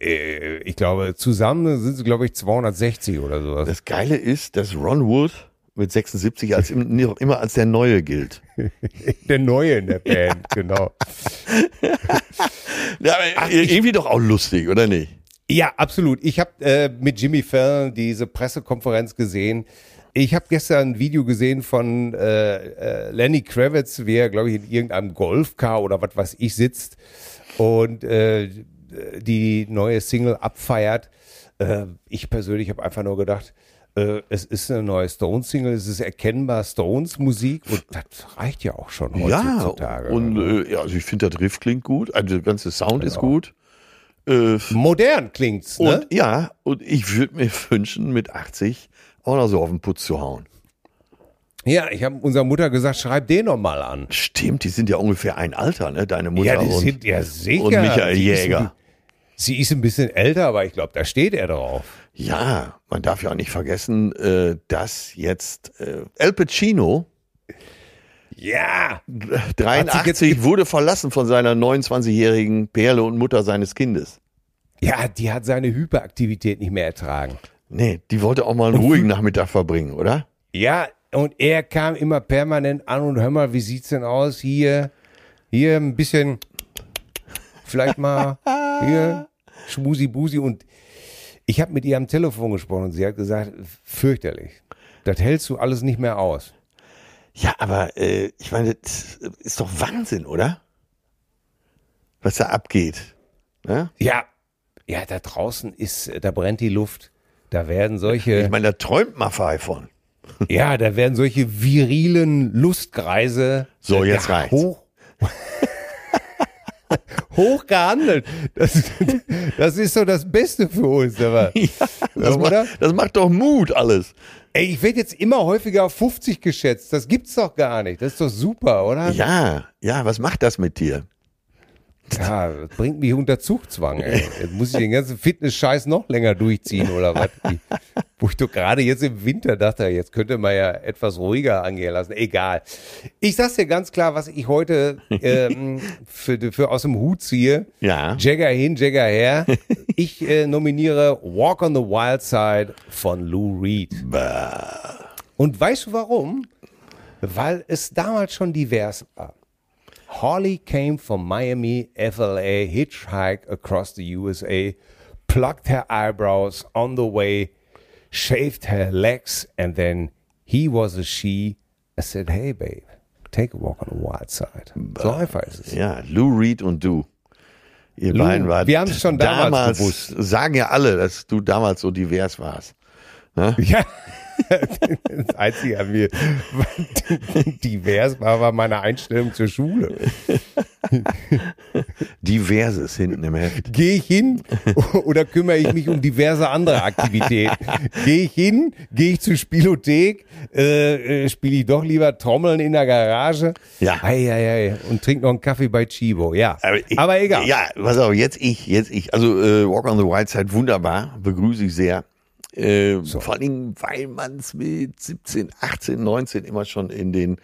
Äh, ich glaube, zusammen sind sie, glaube ich, 260 oder sowas. Das Geile ist, dass Ron Wood mit 76 als im, immer als der Neue gilt. Der Neue in der Band, genau. Ja, aber irgendwie doch auch lustig, oder nicht? Ja, absolut. Ich habe äh, mit Jimmy Fallon diese Pressekonferenz gesehen. Ich habe gestern ein Video gesehen von äh, äh, Lenny Kravitz, wie er, glaube ich, in irgendeinem Golfcar oder was weiß ich sitzt und äh, die neue Single abfeiert. Äh, ich persönlich habe einfach nur gedacht, äh, es ist eine neue Stones-Single, es ist erkennbar Stones-Musik und das reicht ja auch schon Ja, heutzutage. und äh, ja, also ich finde, der Riff klingt gut, also der ganze Sound ist gut. Äh, Modern klingt's, ne? und ja, und ich würde mir wünschen, mit 80 auch noch so auf den Putz zu hauen. Ja, ich habe unserer Mutter gesagt, schreib den noch mal an. Stimmt, die sind ja ungefähr ein Alter, ne? Deine Mutter Ja, die und, sind ja sicher. und Michael Jäger. Sie ist ein bisschen älter, aber ich glaube, da steht er drauf. Ja, man darf ja auch nicht vergessen, äh, dass jetzt äh, El Pacino Ja. 83 jetzt- wurde verlassen von seiner 29-jährigen Perle und Mutter seines Kindes. Ja, die hat seine Hyperaktivität nicht mehr ertragen. Nee, die wollte auch mal einen ruhigen Nachmittag verbringen, oder? Ja, und er kam immer permanent an und hör mal, wie sieht's denn aus? Hier, hier ein bisschen, vielleicht mal, hier, Schmusi-Busi. Und ich habe mit ihr am Telefon gesprochen und sie hat gesagt, fürchterlich. Das hältst du alles nicht mehr aus. Ja, aber äh, ich meine, das ist doch Wahnsinn, oder? Was da abgeht. Ne? Ja, ja, da draußen ist, da brennt die Luft. Da werden solche, Ich meine, da träumt Maffei von. ja, da werden solche virilen Lustkreise So, jetzt ja, reicht's. hoch, hoch gehandelt. Das, das ist so das Beste für uns, aber, Das, oder? macht, das macht doch Mut alles. Ey, ich werde jetzt immer häufiger auf 50 geschätzt. Das gibt's doch gar nicht. Das ist doch super, oder? Ja, ja, was macht das mit dir? Ja, das bringt mich unter Zugzwang, ey. Jetzt muss ich den ganzen Fitness-Scheiß noch länger durchziehen, oder was? Wo ich doch gerade jetzt im Winter dachte, jetzt könnte man ja etwas ruhiger angehen lassen. Egal. Ich sag's dir ganz klar, was ich heute ähm, für, für aus dem Hut ziehe. Ja. Jagger hin, Jagger her. Ich äh, nominiere Walk on the Wild Side von Lou Reed. Und weißt du warum? Weil es damals schon divers war. Holly came from Miami, FLA, hitchhiked across the USA, plucked her eyebrows on the way, shaved her legs, and then he was a she. I said, hey babe, take a walk on the wild side. So einfach ist es. Ja, Lou Reed und du. Ihr Lou, beiden wart wir haben's schon damals gewusst. Sagen ja alle, dass du damals so divers warst. Ja. Das Einzige an mir divers war, war meine Einstellung zur Schule. Diverses hinten im Heft. Gehe ich hin oder kümmere ich mich um diverse andere Aktivitäten? Gehe ich hin, gehe ich zur Spielothek, äh, äh, spiele ich doch lieber Trommeln in der Garage? Ja. Ei, ei, ei. Und trink noch einen Kaffee bei Chibo, ja. ich- Aber egal. Ja, pass auf, jetzt ich, jetzt ich. Also äh, Walk on the Wild Side, wunderbar, begrüße ich sehr. Äh, Vor allen Dingen, weil man es mit 17, 18, 19 immer schon in den,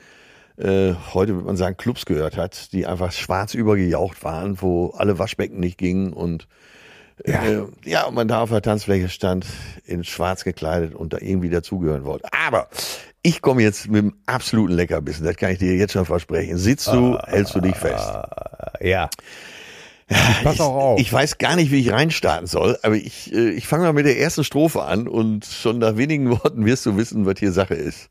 äh, heute würde man sagen, Clubs gehört hat, die einfach schwarz übergejaucht waren, wo alle Waschbecken nicht gingen und ja, äh, ja und man da auf der Tanzfläche stand, in schwarz gekleidet und da irgendwie dazugehören wollte. Aber ich komme jetzt mit dem absoluten Leckerbissen, das kann ich dir jetzt schon versprechen. Sitzt du, hältst du dich fest. Ja. Pass auch auf. Ich weiß gar nicht, wie ich reinstarten soll, aber ich, äh, ich fange mal mit der ersten Strophe an und schon nach wenigen Worten wirst du wissen, was hier Sache ist.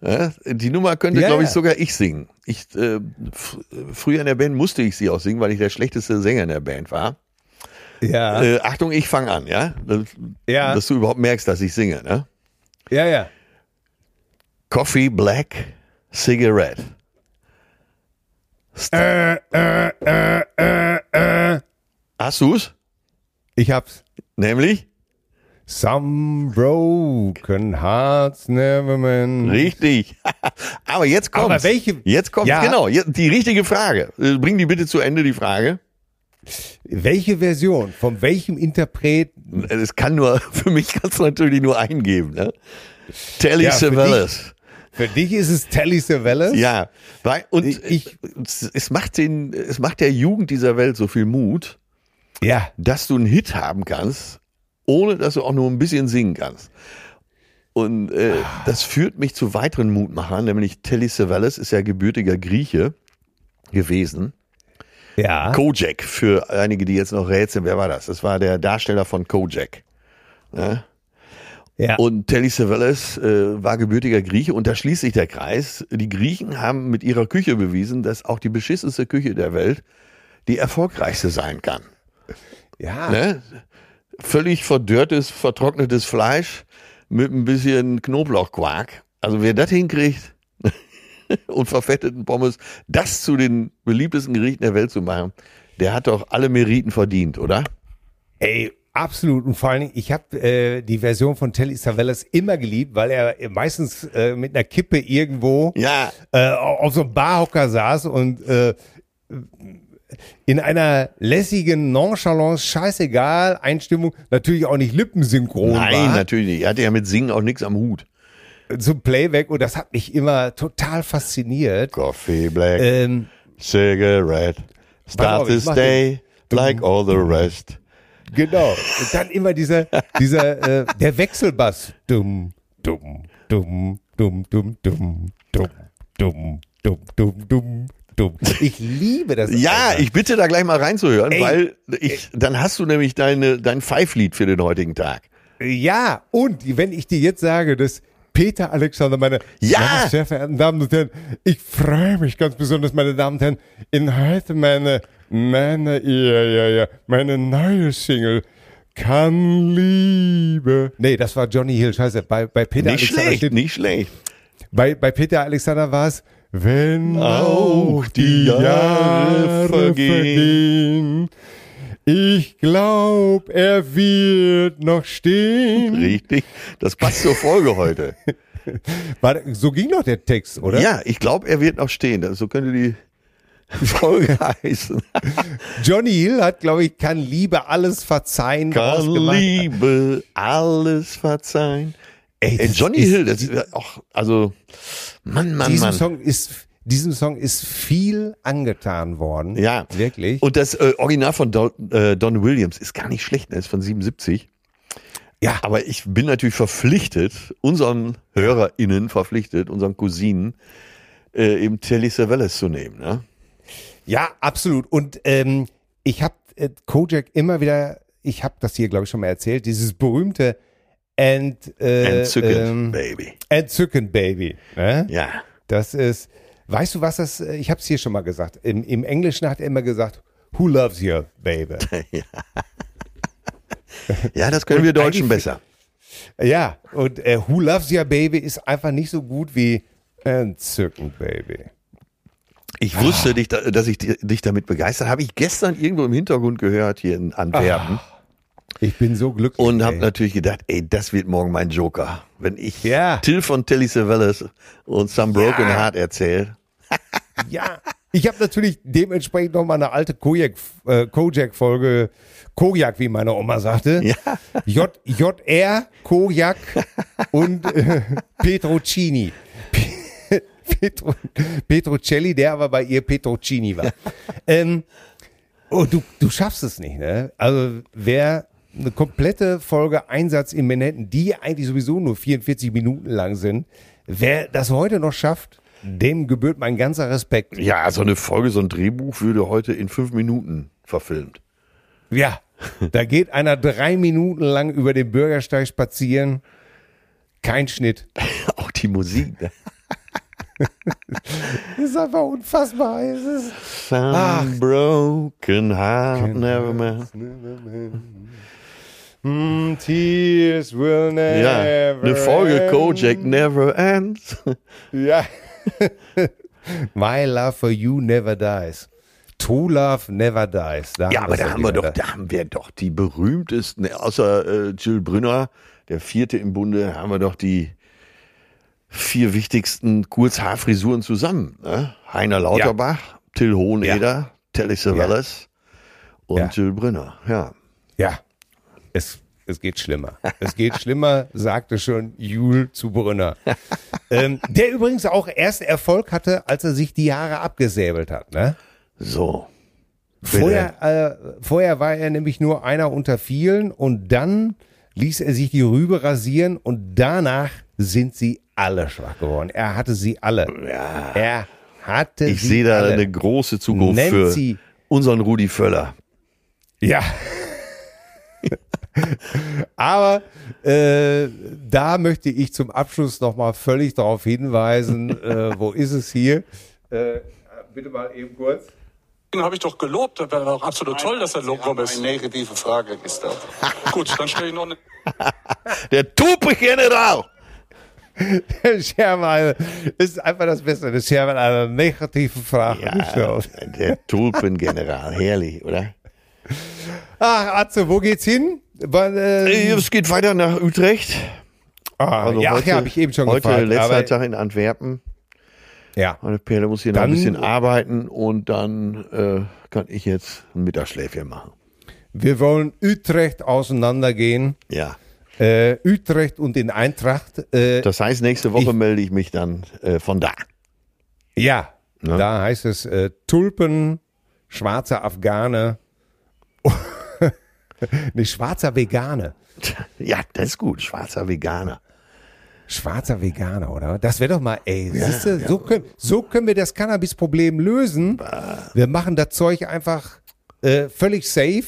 Ja, die Nummer könnte, Ja, glaube ich, ja. sogar ich singen. Ich, äh, früher in der Band musste ich sie auch singen, weil ich der schlechteste Sänger in der Band war. ja. Äh, Achtung, ich fange an, ja? Dass, Ja. dass du überhaupt merkst, dass ich singe, ne? ja, ja. Coffee, Black, Cigarette. Äh, Hast du's? Ich hab's. Nämlich? Some broken hearts never mend. Richtig. Aber jetzt kommt. Aber welche- Jetzt kommt Ja. genau die richtige Frage. Äh, Bring die bitte zu Ende die Frage. Welche Version? Von welchem Interpreten? Es kann nur für mich kannst du natürlich nur eingeben. Ne? Telly Ja, für Savalas. Für dich ist es Telly Savalas? Ja, weil, und Ich- ich, es macht den, es macht der Jugend dieser Welt so viel Mut, Ja. dass du einen Hit haben kannst, ohne dass du auch nur ein bisschen singen kannst. Und äh, das führt mich zu weiteren Mutmachern, nämlich Telly Savalas ist ja gebürtiger Grieche gewesen. Ja. Kojak, für einige, die jetzt noch rätseln, wer war das? Das war der Darsteller von Kojak. ja. Und Telly Savalas äh, war gebürtiger Grieche und da schließt sich der Kreis. Die Griechen haben mit ihrer Küche bewiesen, dass auch die beschissenste Küche der Welt die erfolgreichste sein kann. Ja. Ne? Völlig verdörrtes, vertrocknetes Fleisch mit ein bisschen Knoblauchquark. Also wer das hinkriegt und verfetteten Pommes, das zu den beliebtesten Gerichten der Welt zu machen, der hat doch alle Meriten verdient, oder? Ey, Absolut. Und vor allen Dingen, ich habe äh, die Version von Telly Savalas immer geliebt, weil er meistens äh, mit einer Kippe irgendwo Ja. äh, auf so einem Barhocker saß und äh, in einer lässigen Nonchalance, scheißegal, Einstimmung, natürlich auch nicht lippensynchron Nein, war natürlich nicht. Er hatte ja mit Singen auch nichts am Hut. zum Playback und das hat mich immer total fasziniert. Coffee Black, Ähm, Cigarette, start this day like all the rest. Genau. Und dann immer dieser, dieser, äh, der Wechselbass. Dumm, dumm, dumm, dumm, dumm, dumm, dumm, dumm, dumm, dumm, dumm, dumm. Ich liebe das. Ja, einfach. ich bitte da gleich mal reinzuhören, Ey. weil ich, dann hast du nämlich deine, dein Pfeiflied für den heutigen Tag. Ja, und wenn ich dir jetzt sage, dass Peter Alexander, meine Ja! sehr verehrten Damen und Herren, ich freue mich ganz besonders, meine Damen und Herren, in heute meine, meine, ja, ja, ja, meine neue Single, kann Liebe. Nee, das war Johnny Hill, scheiße, bei, bei Peter Nicht Alexander schlecht, steht, nicht schlecht. bei, bei Peter Alexander war es, wenn Auch die Jahre vergehen, ich glaub, er wird noch stehen. Richtig. Das passt zur Folge heute. War, so ging doch der Text, oder? Ja, ich glaube, er wird noch stehen. So könnte die Folge heißen. Johnny Hill hat, glaube ich, kann Liebe alles verzeihen. Kann. Liebe alles verzeihen. Ey, Ey, Johnny ist- Hill, das ist auch, also, Mann, Mann, Diesem Mann. Song ist, diesem Song ist viel angetan worden. Ja. Wirklich. Und das äh, Original von Don, äh, Don Williams ist gar nicht schlecht, ne? ist von 77. ja, Aber ich bin natürlich verpflichtet, unseren HörerInnen verpflichtet, unseren Cousinen, äh, eben Telly Savalas zu nehmen. Ne? ja, absolut. Und ähm, ich habe äh, Kojak immer wieder, ich habe das hier, glaube ich, schon mal erzählt, dieses berühmte Ent, äh, Entzückend, ähm, Baby. Entzückend Baby. Ne? Ja. Das ist, weißt du was das, äh, ich habe es hier schon mal gesagt, im, im Englischen hat er immer gesagt, who loves you, baby? Ja, das können wir Deutschen besser. Ja, und äh, Who Loves Ya Baby ist einfach nicht so gut wie Entzückend Baby. Ich wusste, dich, da- dass ich di- dich damit begeistert habe. ich gestern irgendwo im Hintergrund gehört hier in Antwerpen Ich bin so glücklich. und habe natürlich gedacht, ey, das wird morgen mein Joker. Wenn ich Ja. Till von Telly Savalas und Some Broken Ja. Heart erzähle. Ja, ich habe natürlich dementsprechend noch mal eine alte äh, Kojak-Folge, Kojak, wie meine Oma sagte. Ja. J, JR, Kojak und äh, Petrocini. Pe- Petro, Petrocelli, der aber bei ihr Petrocini war. ähm, oh, du, du schaffst es nicht, ne? Also wer eine komplette Folge Einsatz in Manhattan, die eigentlich sowieso nur 44 Minuten lang sind, wer das heute noch schafft, dem gebührt mein ganzer Respekt. Ja, so eine Folge, so ein Drehbuch würde heute in fünf Minuten verfilmt. Ja, da geht einer drei Minuten lang über den Bürgersteig spazieren. Kein Schnitt. Auch die Musik. Ne? Das ist einfach unfassbar. Es ist Some broken heart never man. Mm, tears will never Ja, eine Folge end. Kojak never ends. Ja. My love for you never dies. True love never dies. Da Ja, aber da haben wir doch, da haben wir doch die berühmtesten, außer äh, Jill Brünner, der vierte im Bunde, haben wir doch die vier wichtigsten Kurzhaarfrisuren zusammen. Ne? Heiner Lauterbach, Till Hoheneder, Telly Savalas und Ja. Jill Brünner. Ja. Ja, es, es geht schlimmer. Es geht schlimmer, sagte schon Jul zu Brünner. ähm, der übrigens auch erst Erfolg hatte, als er sich die Haare abgesäbelt hat. Ne? So. Vorher, äh, vorher war er nämlich nur einer unter vielen und dann ließ er sich die Rübe rasieren und danach sind sie alle schwach geworden. Er hatte sie alle. Ja. Er hatte Ich sehe da alle. eine große Zukunft Nennt für sie- unseren Rudi Völler. Ja. Aber äh, da möchte ich zum Abschluss nochmal völlig darauf hinweisen, äh, wo ist es hier? Äh, bitte mal eben kurz. Den habe ich doch gelobt. Das war doch absolut toll, dass er gekommen ist. eine negative Frage gestellt. Gut, dann stelle ich noch eine. Der Tupe-General! Der Schermann ist einfach das Beste. Der Schermann hat eine negative Frage gestellt. der Tulpengeneral. Herrlich, oder? Ach, Atze, wo geht's hin? Weil, Äh, äh, Es geht weiter nach Utrecht. ah, Also ja, heute, ja, habe ich eben schon Heute gefragt. letzter aber, Tag in Antwerpen. ja. Meine Perle muss hier noch ein Dann- bisschen arbeiten und dann äh, kann ich jetzt ein Mittagsschläfchen machen. Wir wollen Utrecht auseinandergehen. Ja. Äh, Utrecht und in Eintracht. Äh, Das heißt, nächste Woche Ich- melde ich mich dann äh, von da. ja, Ne? da heißt es äh, Tulpen, schwarzer Afghane. Ne, schwarzer Vegane. Ja, das ist gut. Schwarzer Veganer. Schwarzer Veganer, oder? Das wäre doch mal, ey, siehste, so, können, so können wir das Cannabis-Problem lösen. Wir machen das Zeug einfach äh, völlig safe.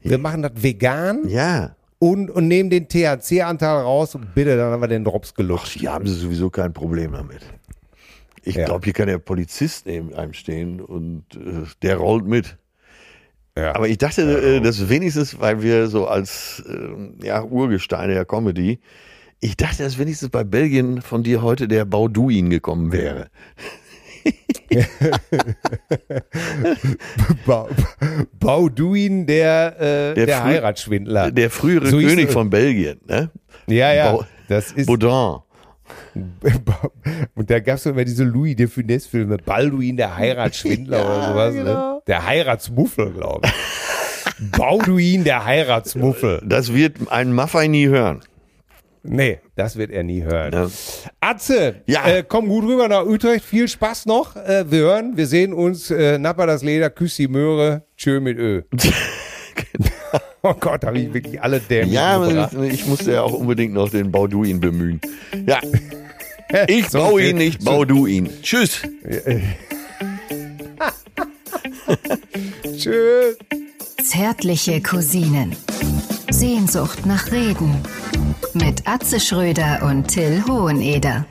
Wir machen das vegan Ja. und, und nehmen den THC-Anteil raus und bitte, dann haben wir den Drops gelutscht. Hier haben sie sowieso kein Problem damit. Ich Ja. glaube, hier kann der Polizist neben einem stehen und äh, der rollt mit. Ja. Aber ich dachte, äh, dass wenigstens, weil wir so als äh, ja, Urgesteine der Comedy, ich dachte, dass wenigstens bei Belgien von dir heute der Bauduin gekommen wäre. ba Bauduin, der, äh, der, Der Heiratsschwindler. Der frühere So König von Belgien, ne? ja, ja, Bau- das ist. Baudin. Und da gab es immer diese Louis de Funès-Filme, Balduin, der Heiratsschwindler Ja, oder sowas. genau. Ne? Der Heiratsmuffel, glaube ich. Bauduin, der Heiratsmuffel. Das wird ein Maffei nie hören. Nee, das wird er nie hören. Ne? Atze, Ja. äh, komm gut rüber nach Utrecht. Viel Spaß noch. Äh, wir hören, wir sehen uns. Äh, Napper das Leder, küss die Möhre, tschö mit Ö. Oh Gott, habe ich wirklich alle dämlichen Ja, gebracht. aber ich musste ja auch unbedingt noch den Bauduin bemühen. Ja, ich So baue ihn nicht, bau du ihn. Tschüss. Tschüss. Zärtliche Cousinen. Sehnsucht nach Reden. Mit Atze Schröder und Till Hoheneder.